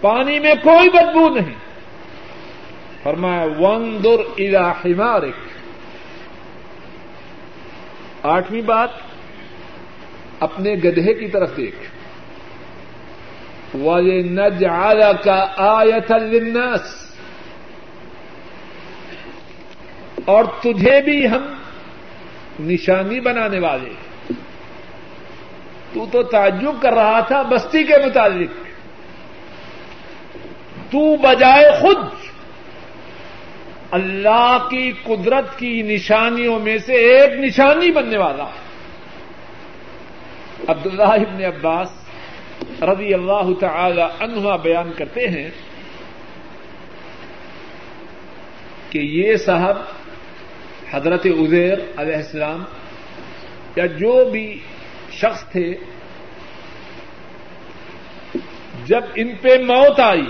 A: پانی میں کوئی بدبو نہیں۔ فرمایا ون در الا حمارک آٹھویں بات، اپنے گدھے کی طرف دیکھ۔ والے نج کا آیت النس اور تجھے بھی ہم نشانی بنانے والے۔ تو تو تعجب کر رہا تھا بستی کے متعلق۔ تو بجائے خود اللہ کی قدرت کی نشانیوں میں سے ایک نشانی بننے والا۔ ہے عبداللہ ابن عباس رضی اللہ تعالی عنہ بیان کرتے ہیں کہ یہ صاحب حضرت ازیر علیہ السلام یا جو بھی شخص تھے، جب ان پہ موت آئی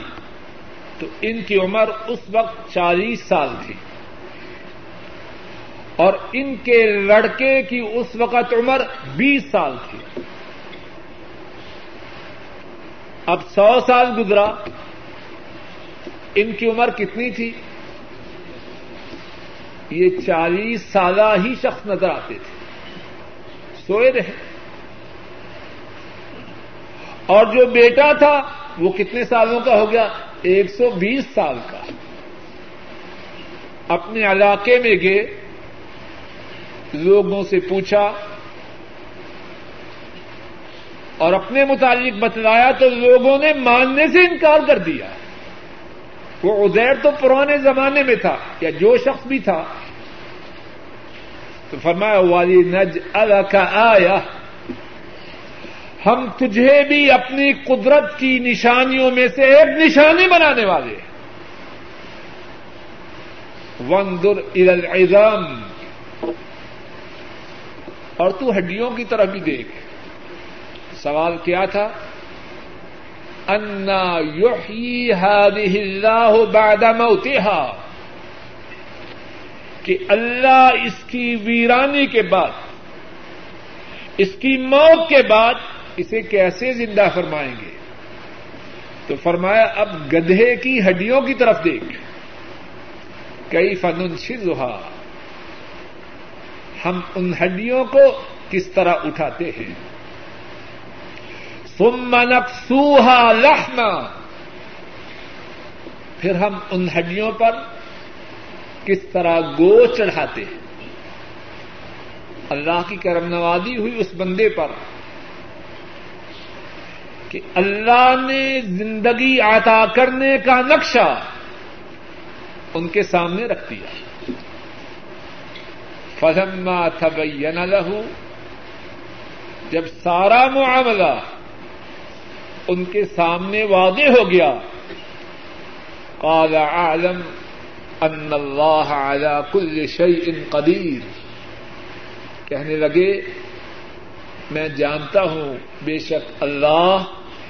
A: تو ان کی عمر اس وقت چالیس سال تھی۔ اور ان کے لڑکے کی اس وقت عمر بیس سال تھی۔ اب سو سال گزرا، ان کی عمر کتنی تھی؟ یہ چالیس سالہ ہی شخص نظر آتے تھے۔ سوئے رہے۔ اور جو بیٹا تھا وہ کتنے سالوں کا ہو گیا؟ ایک سو بیس سال کا۔ اپنے علاقے میں گئے، لوگوں سے پوچھا، اور اپنے متعلق بتلایا تو لوگوں نے ماننے سے انکار کر دیا۔ وہ ادیر تو پرانے زمانے میں تھا، یا جو شخص بھی تھا۔ تو فرمایا والی نج کا آیا ہم تجھے بھی اپنی قدرت کی نشانیوں میں سے ایک نشانی بنانے والے وندر العظام۔ اور تو ہڈیوں کی طرف بھی دیکھ۔ سوال کیا تھا؟ انا یحیی هذه اللہ بعد موتها۔ کہ اللہ اس کی ویرانی کے بعد، اس کی موت کے بعد اسے کیسے زندہ فرمائیں گے؟ تو فرمایا، اب گدھے کی ہڈیوں کی طرف دیکھ۔ کئی فن شزہا ہم ان ہڈیوں کو کس طرح اٹھاتے ہیں؟ ثم نقصوہا لحما۔ پھر ہم ان ہڈیوں پر کس طرح گو چڑھاتے ہیں؟ اللہ کی کرم نوازی ہوئی اس بندے پر۔ کہ اللہ نے زندگی عطا کرنے کا نقشہ ان کے سامنے رکھ دیا۔ فضما تبین لہو جب سارا معاملہ ان کے سامنے واضح ہو گیا، قال عالم ان اللہ على كل شيء قدیر کہنے لگے، میں جانتا ہوں، بے شک اللہ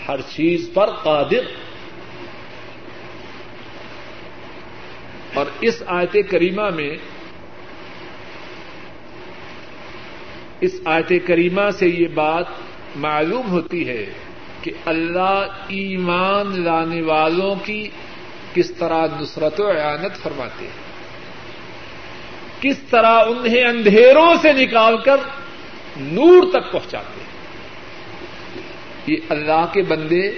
A: ہر چیز پر قادر۔ اور اس آیت کریمہ میں، اس آیت کریمہ سے یہ بات معلوم ہوتی ہے کہ اللہ ایمان لانے والوں کی کس طرح نصرت و اعانت فرماتے ہیں۔ کس طرح انہیں اندھیروں سے نکال کر نور تک پہنچاتے ہیں۔ یہ اللہ کے بندے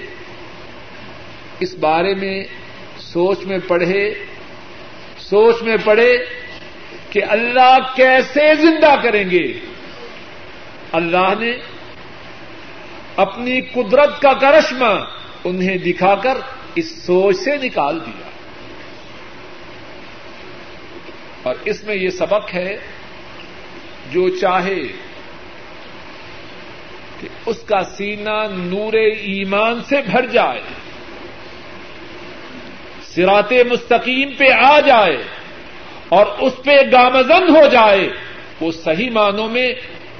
A: اس بارے میں سوچ میں پڑھے، سوچ میں پڑے کہ اللہ کیسے زندہ کریں گے؟ اللہ نے اپنی قدرت کا کرشمہ انہیں دکھا کر اس سوچ سے نکال دیا۔ اور اس میں یہ سبق ہے، جو چاہے کہ اس کا سینہ نور ایمان سے بھر جائے سرات مستقیم پہ آ جائے اور اس پہ گامزن ہو جائے، وہ صحیح معنوں میں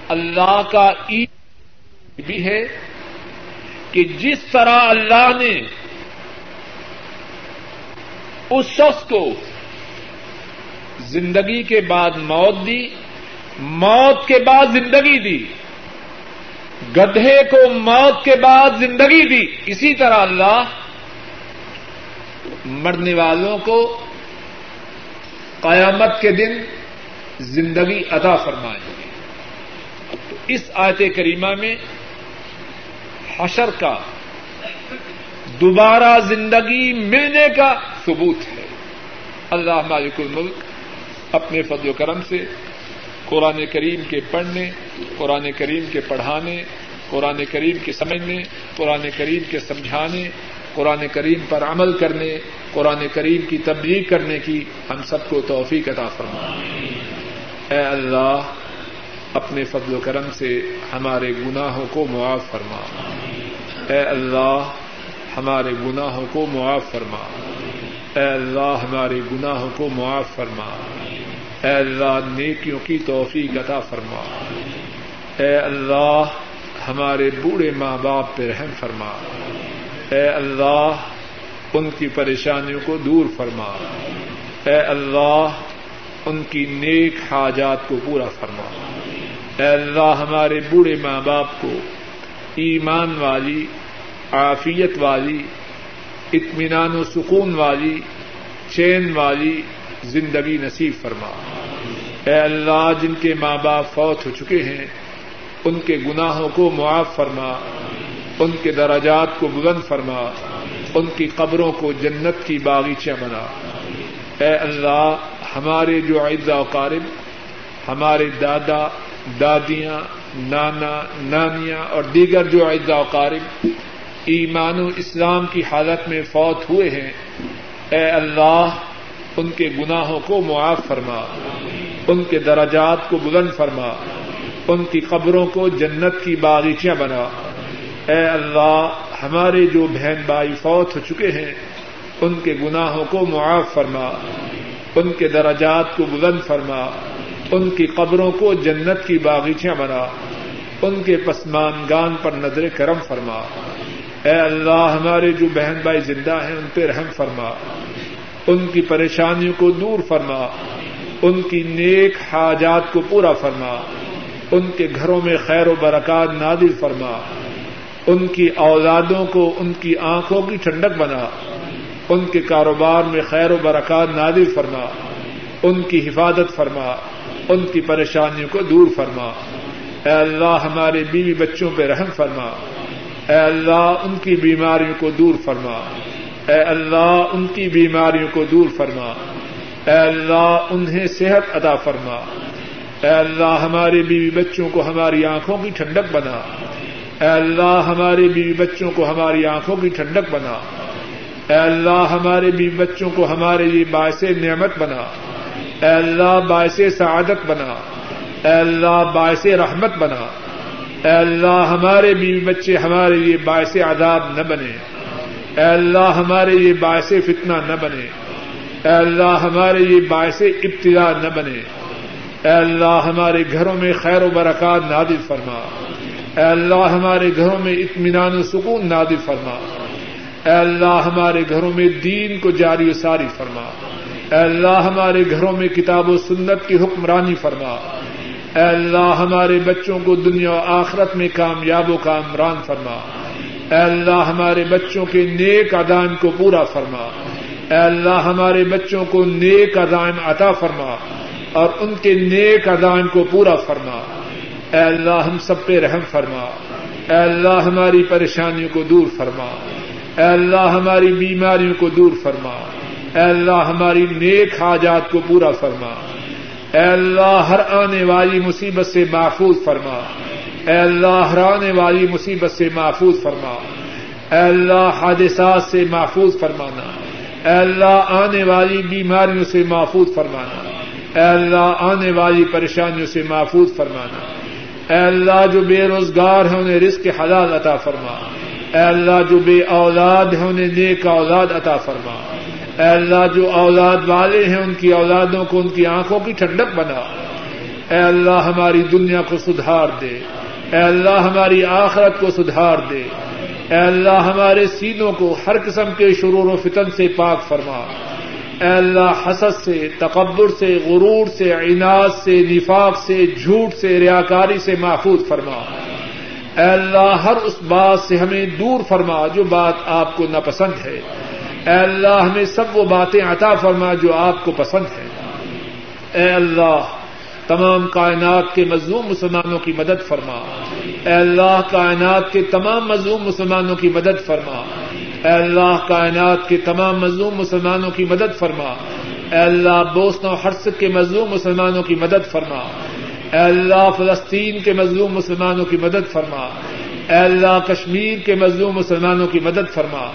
A: اللہ کا عید بھی ہے کہ جس طرح اللہ نے اس شخص کو زندگی کے بعد موت دی، موت کے بعد زندگی دی گدھے کو موت کے بعد زندگی دی۔ اسی طرح اللہ مرنے والوں کو قیامت کے دن زندگی ادا فرمائیں گے تو اس آیت کریمہ میں حشر کا دوبارہ زندگی ملنے کا ثبوت ہے۔ اللہ مالک الملک اپنے فضل و کرم سے قرآن کریم کے پڑھنے قرآن کریم کے پڑھانے، قرآن کریم کے سمجھنے، قرآن کریم کے سمجھانے، قرآن کریم پر عمل کرنے، قرآن کریم کی تبلیغ کرنے کی ہم سب کو توفیق عطا فرما۔ اے اللہ، اپنے فضل و کرم سے ہمارے گناہوں کو معاف فرما۔ اے اللہ، ہمارے گناہوں کو معاف فرما۔ اے اللہ، ہمارے گناہوں کو معاف فرما۔ اے اللہ، نیکیوں کی توفیق عطا فرما۔ اے اللہ ہمارے بوڑھے ماں باپ پہ رحم فرما۔ اے اللہ ان کی پریشانیوں کو دور فرما۔ اے اللہ ان کی نیک حاجات کو پورا فرما۔ اے اللہ ہمارے بوڑھے ماں باپ کو ایمان والی، عافیت والی، اطمینان و سکون والی، چین والی زندگی نصیب فرما۔ اے اللہ جن کے ماں باپ فوت ہو چکے ہیں ان کے گناہوں کو معاف فرما، ان کے دراجات کو بلند فرما، ان کی قبروں کو جنت کی باغیچہ بنا۔ اے اللہ، ہمارے جو و قارب، ہمارے دادا، دادیاں، نانا، نانیاں اور دیگر جو و قارب ایمان و اسلام کی حالت میں فوت ہوئے ہیں، اے اللہ، ان کے گناہوں کو معاف فرما، ان کے دراجات کو بلند فرما۔ ان کی قبروں کو جنت کی باغیچیاں بنا۔ اے اللہ، ہمارے جو بہن بھائی فوت ہو چکے ہیں، ان کے گناہوں کو معاف فرما۔ ان کے درجات کو بلند فرما۔ ان کی قبروں کو جنت کی باغیچیاں بنا۔ ان کے پسمانگان پر نظر کرم فرما۔ اے اللہ، ہمارے جو بہن بھائی زندہ ہیں، ان پہ رحم فرما۔ ان کی پریشانیوں کو دور فرما۔ ان کی نیک حاجات کو پورا فرما۔ ان کے گھروں میں خیر و برکات نادل فرما۔ ان کی اولادوں کو ان کی آنکھوں کی ٹھنڈک بنا۔ ان کے کاروبار میں خیر و برکات نادل فرما۔ ان کی حفاظت فرما۔ ان کی پریشانیوں کو دور فرما۔ اے اللہ، ہمارے بیوی بچوں پہ رحم فرما۔ اے اللہ، ان کی بیماریوں کو دور فرما۔ اے اللہ، ان کی بیماریوں کو دور فرما۔ اے اللہ، انہیں صحت ادا فرما۔ اے اللہ ہمارے بیوی بچوں کو ہماری آنکھوں کی ٹھنڈک بنا۔ اے اللہ ہمارے بیوی بچوں کو ہماری آنکھوں کی ٹھنڈک بنا۔ اے اللہ ہمارے بیوی بچوں کو ہمارے لیے باعث نعمت بنا۔ اے اللہ باعث سعادت بنا۔ اے اللہ باعث رحمت بنا۔ اے اللہ ہمارے بیوی بچے ہمارے لیے باعث عذاب نہ بنے۔ اے اللہ ہمارے لیے باعث فتنہ نہ بنے۔ اے اللہ ہمارے لیے باعث ابتدا نہ بنے۔ اے اللہ ہمارے گھروں میں خیر و برکات نادل فرما۔ اے اللہ ہمارے گھروں میں اطمینان و سکون نادل فرما۔ اے اللہ ہمارے گھروں میں دین کو جاری و ساری فرما۔ اے اللہ ہمارے گھروں میں کتاب و سنت کی حکمرانی فرما۔ اے اللہ ہمارے بچوں کو دنیا و آخرت میں کامیاب و کامران فرما۔ اے اللہ ہمارے بچوں کے نیک ادائم کو پورا فرما۔ اے اللہ ہمارے بچوں کو نیک ادائم عطا فرما۔ اور ان کے نیک ادائم کو پورا فرما۔ اے اللہ، ہم سب پہ رحم فرما۔ اے اللہ، ہماری پریشانیوں کو دور فرما۔ اے اللہ، ہماری بیماریوں کو دور فرما۔ اے اللہ، ہماری نیک حاجات کو پورا فرما۔ اے اللہ، ہر آنے والی مصیبت سے محفوظ فرما۔ اے اللہ، ہر آنے والی مصیبت سے محفوظ فرما۔ اے اللہ، حادثات سے محفوظ فرمانا۔ اے اللہ، آنے والی بیماریوں سے محفوظ فرمانا۔ اے اللہ، آنے والی پریشانیوں سے محفوظ فرمانا۔ اے اللہ، جو بے روزگار ہیں، انہیں رزق حلال عطا فرما۔ اے اللہ، جو بے اولاد ہیں، انہیں نیک اولاد عطا فرما۔ اے اللہ، جو اولاد والے ہیں، ان کی اولادوں کو ان کی آنکھوں کی ٹھنڈک بنا۔ اے اللہ، ہماری دنیا کو سدھار دے۔ اے اللہ، ہماری آخرت کو سدھار دے۔ اے اللہ، ہمارے سینوں کو ہر قسم کے شرور و فتن سے پاک فرما۔ اے اللہ، حسد سے، تکبر سے، غرور سے، عناد سے، نفاق سے، جھوٹ سے، ریاکاری سے محفوظ فرما۔ اے اللہ، ہر اس بات سے ہمیں دور فرما جو بات آپ کو ناپسند ہے۔ اے اللہ، ہمیں سب وہ باتیں عطا فرما جو آپ کو پسند ہے اے اللہ، تمام کائنات کے مظلوم مسلمانوں کی مدد فرما۔ اے اللہ، کائنات کے تمام مظلوم مسلمانوں کی مدد فرما۔ اے اللہ کائنات کے تمام مظلوم مسلمانوں کی مدد فرما۔ اے اللہ بوسن و حرسک کے مظلوم مسلمانوں کی مدد فرما۔ اے اللہ فلسطین کے مظلوم مسلمانوں کی مدد فرما۔ اے اللہ کشمیر کے مظلوم مسلمانوں کی مدد فرما۔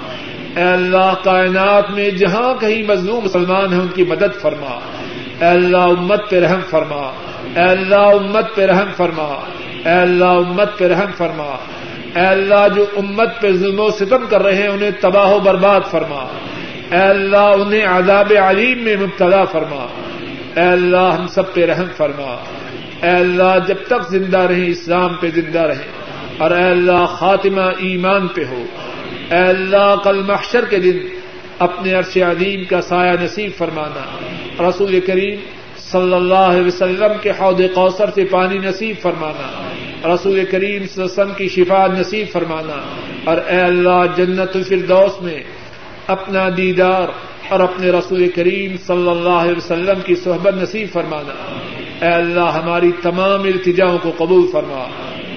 A: اے اللہ کائنات میں جہاں کہیں مظلوم مسلمان ہیں ان کی مدد فرما۔ اے اللہ امت پہ رحم فرما۔ اے اللہ امت پہ رحم فرما۔ اے اللہ امت پہ رحم فرما۔ اے اللہ جو امت پہ ظلم و ستم کر رہے ہیں، انہیں تباہ و برباد فرما۔ اے اللہ انہیں عذاب علیم میں مبتلا فرما۔ اے اللہ ہم سب پہ رحم فرما۔ اے اللہ جب تک زندہ رہیں، اسلام پہ زندہ رہیں۔ اور اے اللہ خاتمہ ایمان پہ ہو۔ اے اللہ کل محشر کے دن اپنے عرش عظیم کا سایہ نصیب فرمانا۔ رسول کریم صلی اللہ علیہ وسلم کے حوض کوثر سے پانی نصیب فرمانا۔ رسول کریم صلی اللہ علیہ وسلم کی شفا نصیب فرمانا اور اے اللہ جنت الفردوس میں اپنا دیدار اور اپنے رسول کریم صلی اللہ علیہ وسلم کی صحبت نصیب فرمانا۔ اے اللہ ہماری تمام التجاؤں کو قبول فرما۔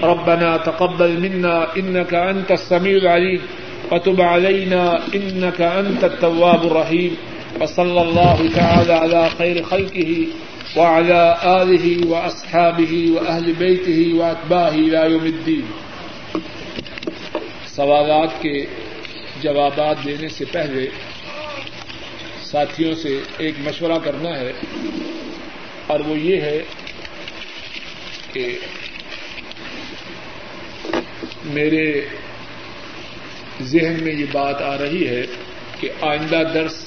A: ربنا تقبل منا انك انت السميع العليم وتب علينا انك انت التواب الرحيم وصلى الله تعالى على خير خلقه وعلى آله وأصحابه وأهل بيته وأتباعه إلى يوم الدين. سوالات کے جوابات دینے سے پہلے ساتھیوں سے ایک مشورہ کرنا ہے اور وہ یہ ہے کہ میرے ذہن میں یہ بات آ رہی ہے کہ آئندہ درس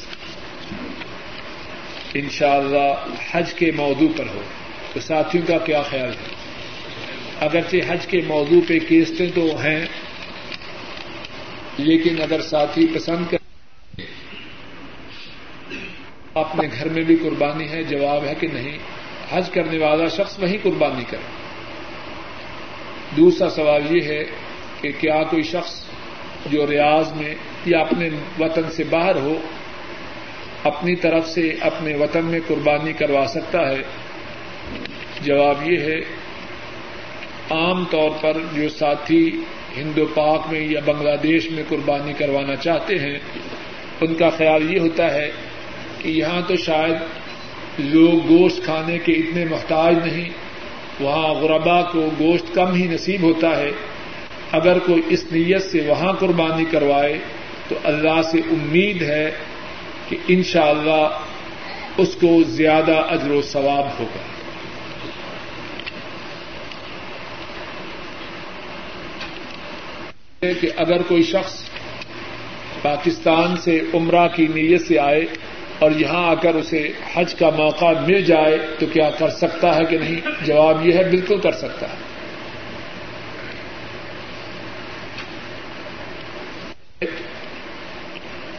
A: انشاءاللہ حج کے موضوع پر ہو۔ تو ساتھیوں کا کیا خیال ہے؟ اگرچہ حج کے موضوع پہ کیسٹیں تو ہیں، لیکن اگر ساتھی پسند کر اپنے گھر میں بھی قربانی ہے، جواب ہے کہ نہیں، حج کرنے والا شخص وہیں قربانی کرے۔ دوسرا سوال یہ ہے کہ کیا کوئی شخص جو ریاض میں یا اپنے وطن سے باہر ہو اپنی طرف سے اپنے وطن میں قربانی کروا سکتا ہے۔ جواب یہ ہے، عام طور پر جو ساتھی ہندو پاک میں یا بنگلہ دیش میں قربانی کروانا چاہتے ہیں، ان کا خیال یہ ہوتا ہے کہ یہاں تو شاید لوگ گوشت کھانے کے اتنے محتاج نہیں، وہاں غربا کو گوشت کم ہی نصیب ہوتا ہے۔ اگر کوئی اس نیت سے وہاں قربانی کروائے تو اللہ سے امید ہے کہ انشاءاللہ اللہ اس کو زیادہ اجر و ثواب ہوگا۔ کہ اگر کوئی شخص پاکستان سے عمرہ کی نیت سے آئے اور یہاں آ کر اسے حج کا موقع مل جائے تو کیا کر سکتا ہے کہ نہیں؟ جواب یہ ہے، بالکل کر سکتا ہے۔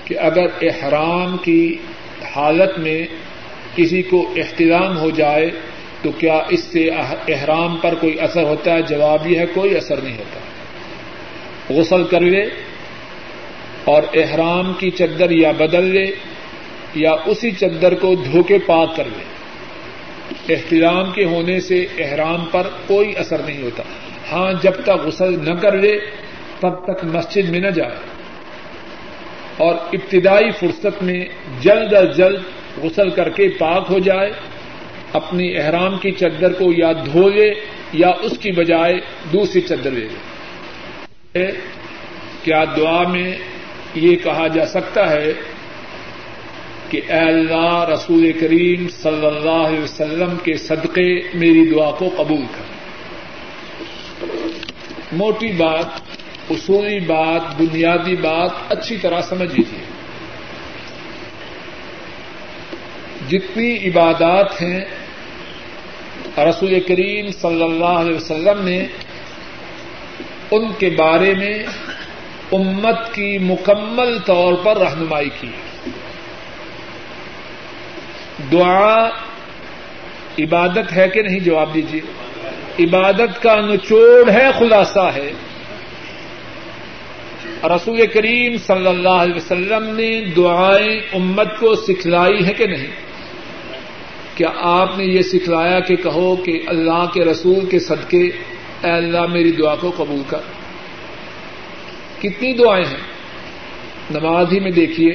A: کہ اگر احرام کی حالت میں کسی کو احترام ہو جائے تو کیا اس سے احرام پر کوئی اثر ہوتا ہے؟ جواب یہ ہے کوئی اثر نہیں ہوتا۔ غسل کر لے اور احرام کی چدر یا بدل لے یا اسی چدر کو دھو کے پاک کر لے۔ احترام کے ہونے سے احرام پر کوئی اثر نہیں ہوتا۔ ہاں جب تک غسل نہ کر لے، تب تک مسجد میں نہ جائے۔ اور ابتدائی فرصت میں جلد از جلد غسل کر کے پاک ہو جائے، اپنی احرام کی چدر کو یا دھو لے یا اس کی بجائے دوسری چدر لے لے۔ کیا دعا میں یہ کہا جا سکتا ہے کہ اے اللہ رسول کریم صلی اللہ علیہ وسلم کے صدقے میری دعا کو قبول کر۔ موٹی بات اصولی بات، بنیادی بات اچھی طرح سمجھ لیجیے جتنی عبادات ہیں، رسول کریم صلی اللہ علیہ وسلم نے ان کے بارے میں امت کی مکمل طور پر رہنمائی کی۔ دعا عبادت ہے کہ نہیں؟ جواب دیجیے عبادت کا نچوڑ ہے، خلاصہ ہے۔ رسول کریم صلی اللہ علیہ وسلم نے دعائیں امت کو سکھلائی ہے کہ نہیں؟ کیا آپ نے یہ سکھلایا کہ کہو کہ اللہ کے رسول کے صدقے، اے اللہ میری دعا کو قبول کر۔ کتنی دعائیں ہیں؟ نماز ہی میں دیکھیے۔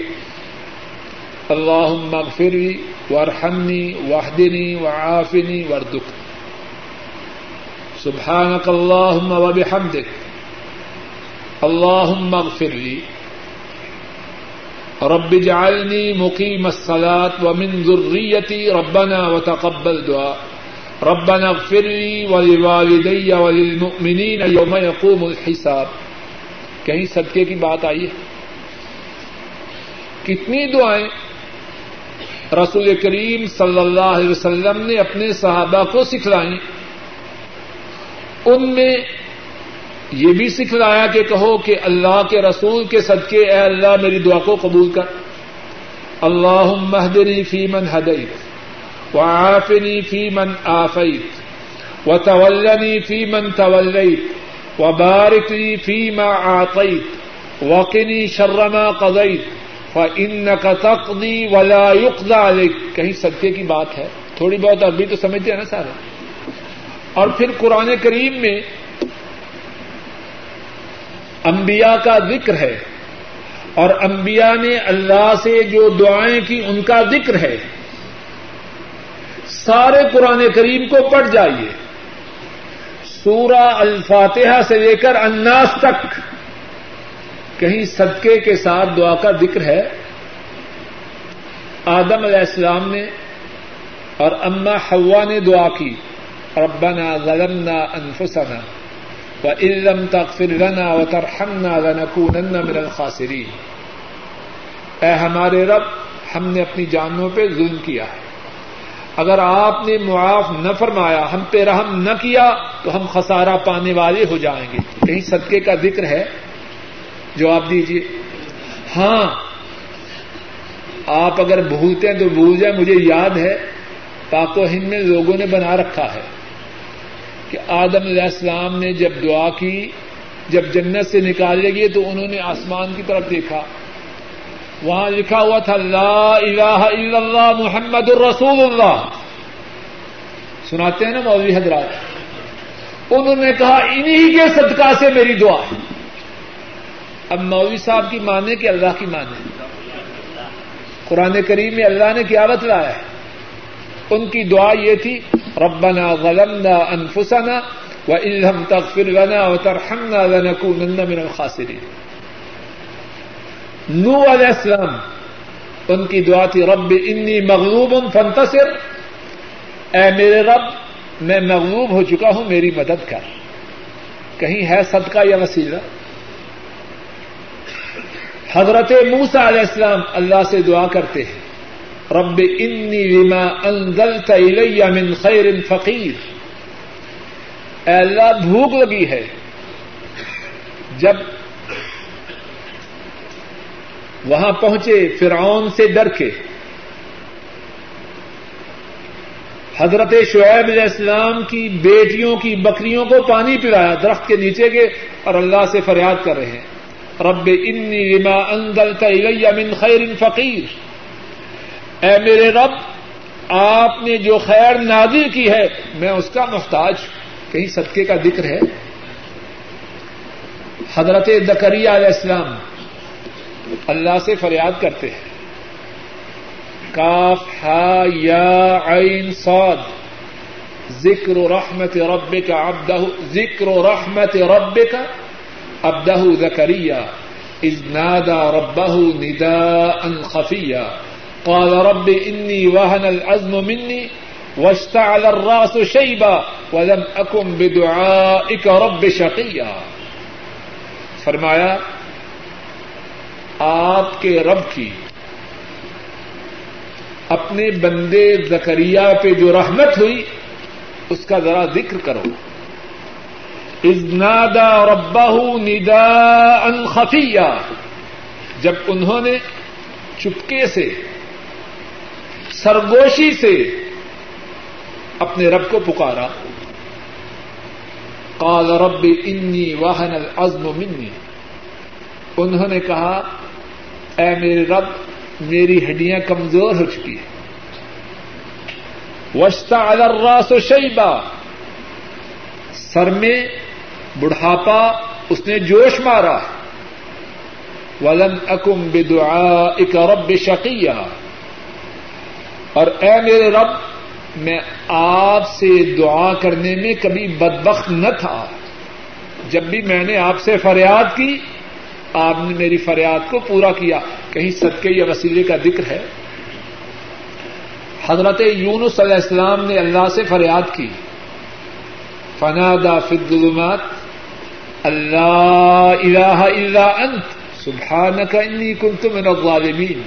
A: اللہ مغفری ورحمنی واہدنی و آفنی وردک سبحانک اللہ و بحمدک۔ اللہ اغفر لی رب جعلنی مقیم الصلاة ومن ذریتی ربنا وتقبل دعا ربنا اغفر لي ولوالدي وللمؤمنين يوم يقوم الحساب. کہیں صدقے کی بات آئی ہے؟ کتنی دعائیں رسول کریم صلی اللہ علیہ وسلم نے اپنے صحابہ کو سکھلائیں؟ ان میں یہ بھی سکھلایا کہ کہو کہ اللہ کے رسول کے صدقے، اے اللہ میری دعا کو قبول کر۔ اللہ مہدنی فی من ہدیت و آفنی فی من آفیت و طولنی فی من طولیت و بارکلی فی ما آتیت وقنی شرما قضیت ان کا تقدی ولا يقضى کہیں صدقے کی بات ہے؟ تھوڑی بہت ابھی تو سمجھتے ہیں نا سارے۔ اور پھر قرآن کریم میں انبیاء کا ذکر ہے اور انبیاء نے اللہ سے جو دعائیں کی ان کا ذکر ہے۔ سارے قرآن کریم کو پڑھ جائیے۔ سورہ الفاتحہ سے لے کر اناس تک کہیں صدقے کے ساتھ دعا کا ذکر ہے۔ آدم علیہ السلام نے اور اما ہوا نے دعا کی۔ ربنا ظلمنا انفسنا۔ وان تغفر لنا وترحمنا لنكونن من الخاسرين۔ اے ہمارے رب، ہم نے اپنی جانوں پہ ظلم کیا ہے۔ اگر آپ نے معاف نہ فرمایا، ہم پہ رحم نہ کیا، تو ہم خسارہ پانے والے ہو جائیں گے۔ کہیں صدقے کا ذکر ہے۔ جواب دیجیے ہاں آپ اگر بھولتے ہیں تو بھول جائیں، مجھے یاد ہے، پاک و ہند میں لوگوں نے بنا رکھا ہے۔ کہ آدم علیہ السلام نے جب دعا کی، جب جنت سے نکالے گئے تو انہوں نے آسمان کی طرف دیکھا۔ وہاں لکھا ہوا تھا، لا الہ الا اللہ محمد الرسول اللہ۔ سناتے ہیں نا مولوی حضرات؟ انہوں نے کہا، انہی کے صدقہ سے میری دعا اب مولوی صاحب کی مانے کہ اللہ کی مانے قرآن کریم میں اللہ نے کیا بتلایا ہے۔ ان کی دعا یہ تھی، ربنا ظلمنا انفسنا وان لم تغفر لنا وترحمنا لنكونن من الخاسرين۔ نو علیہ السلام، ان کی دعا تھی، رب انی مغلوب فانتصر۔ اے میرے رب، میں مغلوب ہو چکا ہوں، میری مدد کر۔ کہیں ہے صدقہ یا وسیلہ؟ حضرت موسا علیہ السلام اللہ سے دعا کرتے ہیں۔ رب انی لما انزلت الی من خیر فقیر اے اللہ، بھوک لگی ہے۔ جب وہاں پہنچے، فرعون سے ڈر کے۔ حضرت شعیب علیہ السلام کی بیٹیوں کی بکریوں کو پانی پلایا درخت کے نیچے کے اور اللہ سے فریاد کر رہے ہیں۔ رب انی لما انزلت الی من خیر فقیر اے میرے رب، آپ نے جو خیر نازل کی ہے، میں اس کا محتاج کہیں صدقے کا ذکر ہے؟ حضرت دکریہ علیہ السلام اللہ سے فریاد کرتے ہیں۔ کاف ہا یا عین صاد، ذکر رحمت رب کا ابدہ ذکر رحمت رب کا ابدہ زکریہ از نادا ربہ ندا ان خفیہ۔ قال رب انی وهن العزم مني واشتعل الراس شيبا ولم اكن بدعائك رب شقيا فرمایا، آپ کے رب کی، اپنے بندے زکریہ پہ جو رحمت ہوئی، اس کا ذرا ذکر کرو۔ ازنادا ربا ندا ان خفیہ۔ جب انہوں نے چپکے سے سرگوشی سے اپنے رب کو پکارا۔ قال رب انی واہن العزم منی۔ انہوں نے کہا، اے میرے رب، میری ہڈیاں کمزور ہو چکی ہیں۔ وسطہ الراس و شیبا سر میں بڑھاپا اس نے جوش مارا۔ ولم اکم بدعا اک رب شقیہ اور اے میرے رب، میں آپ سے دعا کرنے میں کبھی بدبخت نہ تھا۔ جب بھی میں نے آپ سے فریاد کی، آپ نے میری فریاد کو پورا کیا۔ کہیں صدقے یا وسیلے کا ذکر ہے؟ حضرت یونس علیہ السلام نے اللہ سے فریاد کی۔ فنادا فدلومات اللہ الہ الا انت سبحانک انی کنت من الظالمین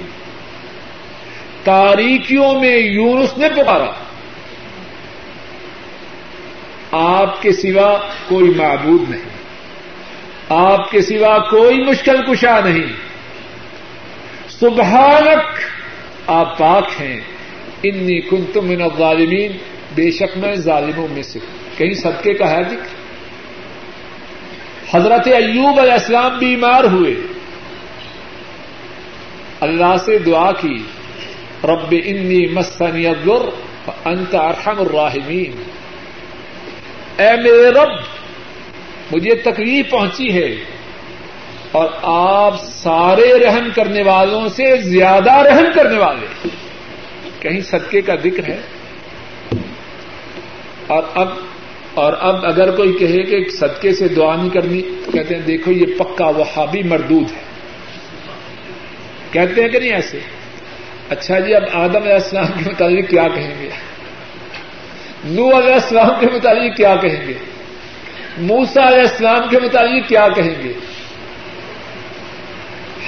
A: تاریکیوں میں یونس نے پکارا۔ آپ کے سوا کوئی معبود نہیں۔ آپ کے سوا کوئی مشکل کشا نہیں۔ سبحانک، آپ پاک ہیں۔ انی کنت من الظالمین۔ بے شک میں ظالموں میں سے کہیں صدقے کا ہے ذکر؟ حضرت ایوب علیہ السلام بیمار ہوئے۔ اللہ سے دعا کی۔ رب انی مسنی الضر انت ارحم الراحمین اے میرے رب، مجھے تکلیف پہنچی ہے اور آپ سارے رحم کرنے والوں سے زیادہ رحم کرنے والے کہیں صدقے کا ذکر ہے؟ اور اب اور اب اگر کوئی کہے کہ صدقے سے دعا نہیں کرنی، کہتے ہیں دیکھو یہ پکا وہابی مردود ہے۔ کہتے ہیں کہ نہیں ایسے؟ اچھا جی اب آدم علیہ السلام کے متعلق کیا کہیں گے؟ نو علیہ السلام کے متعلق کیا کہیں گے؟ موسا علیہ السلام کے متعلق کیا کہیں گے؟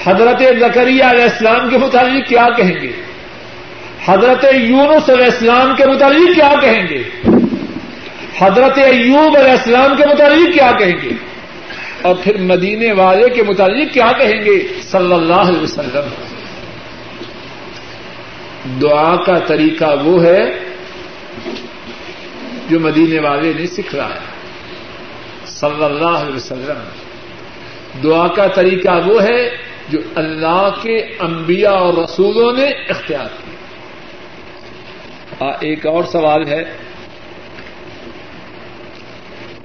A: حضرت زکریہ علیہ السلام کے متعلق کیا کہیں گے؟ حضرت یونس علیہ السلام کے متعلق کیا کہیں گے؟ حضرت ایوب علیہ السلام کے متعلق کیا کہیں گے؟ اور پھر مدینے والے کے متعلق کیا کہیں گے؟ صلی اللہ علیہ وسلم۔ دعا کا طریقہ وہ ہے جو مدینے والے نے سکھ رہا ہے۔ صلی اللہ علیہ وسلم۔ دعا کا طریقہ وہ ہے جو اللہ کے انبیاء اور رسولوں نے اختیار کیا۔ ایک اور سوال ہے۔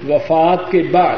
A: وفات کے بعد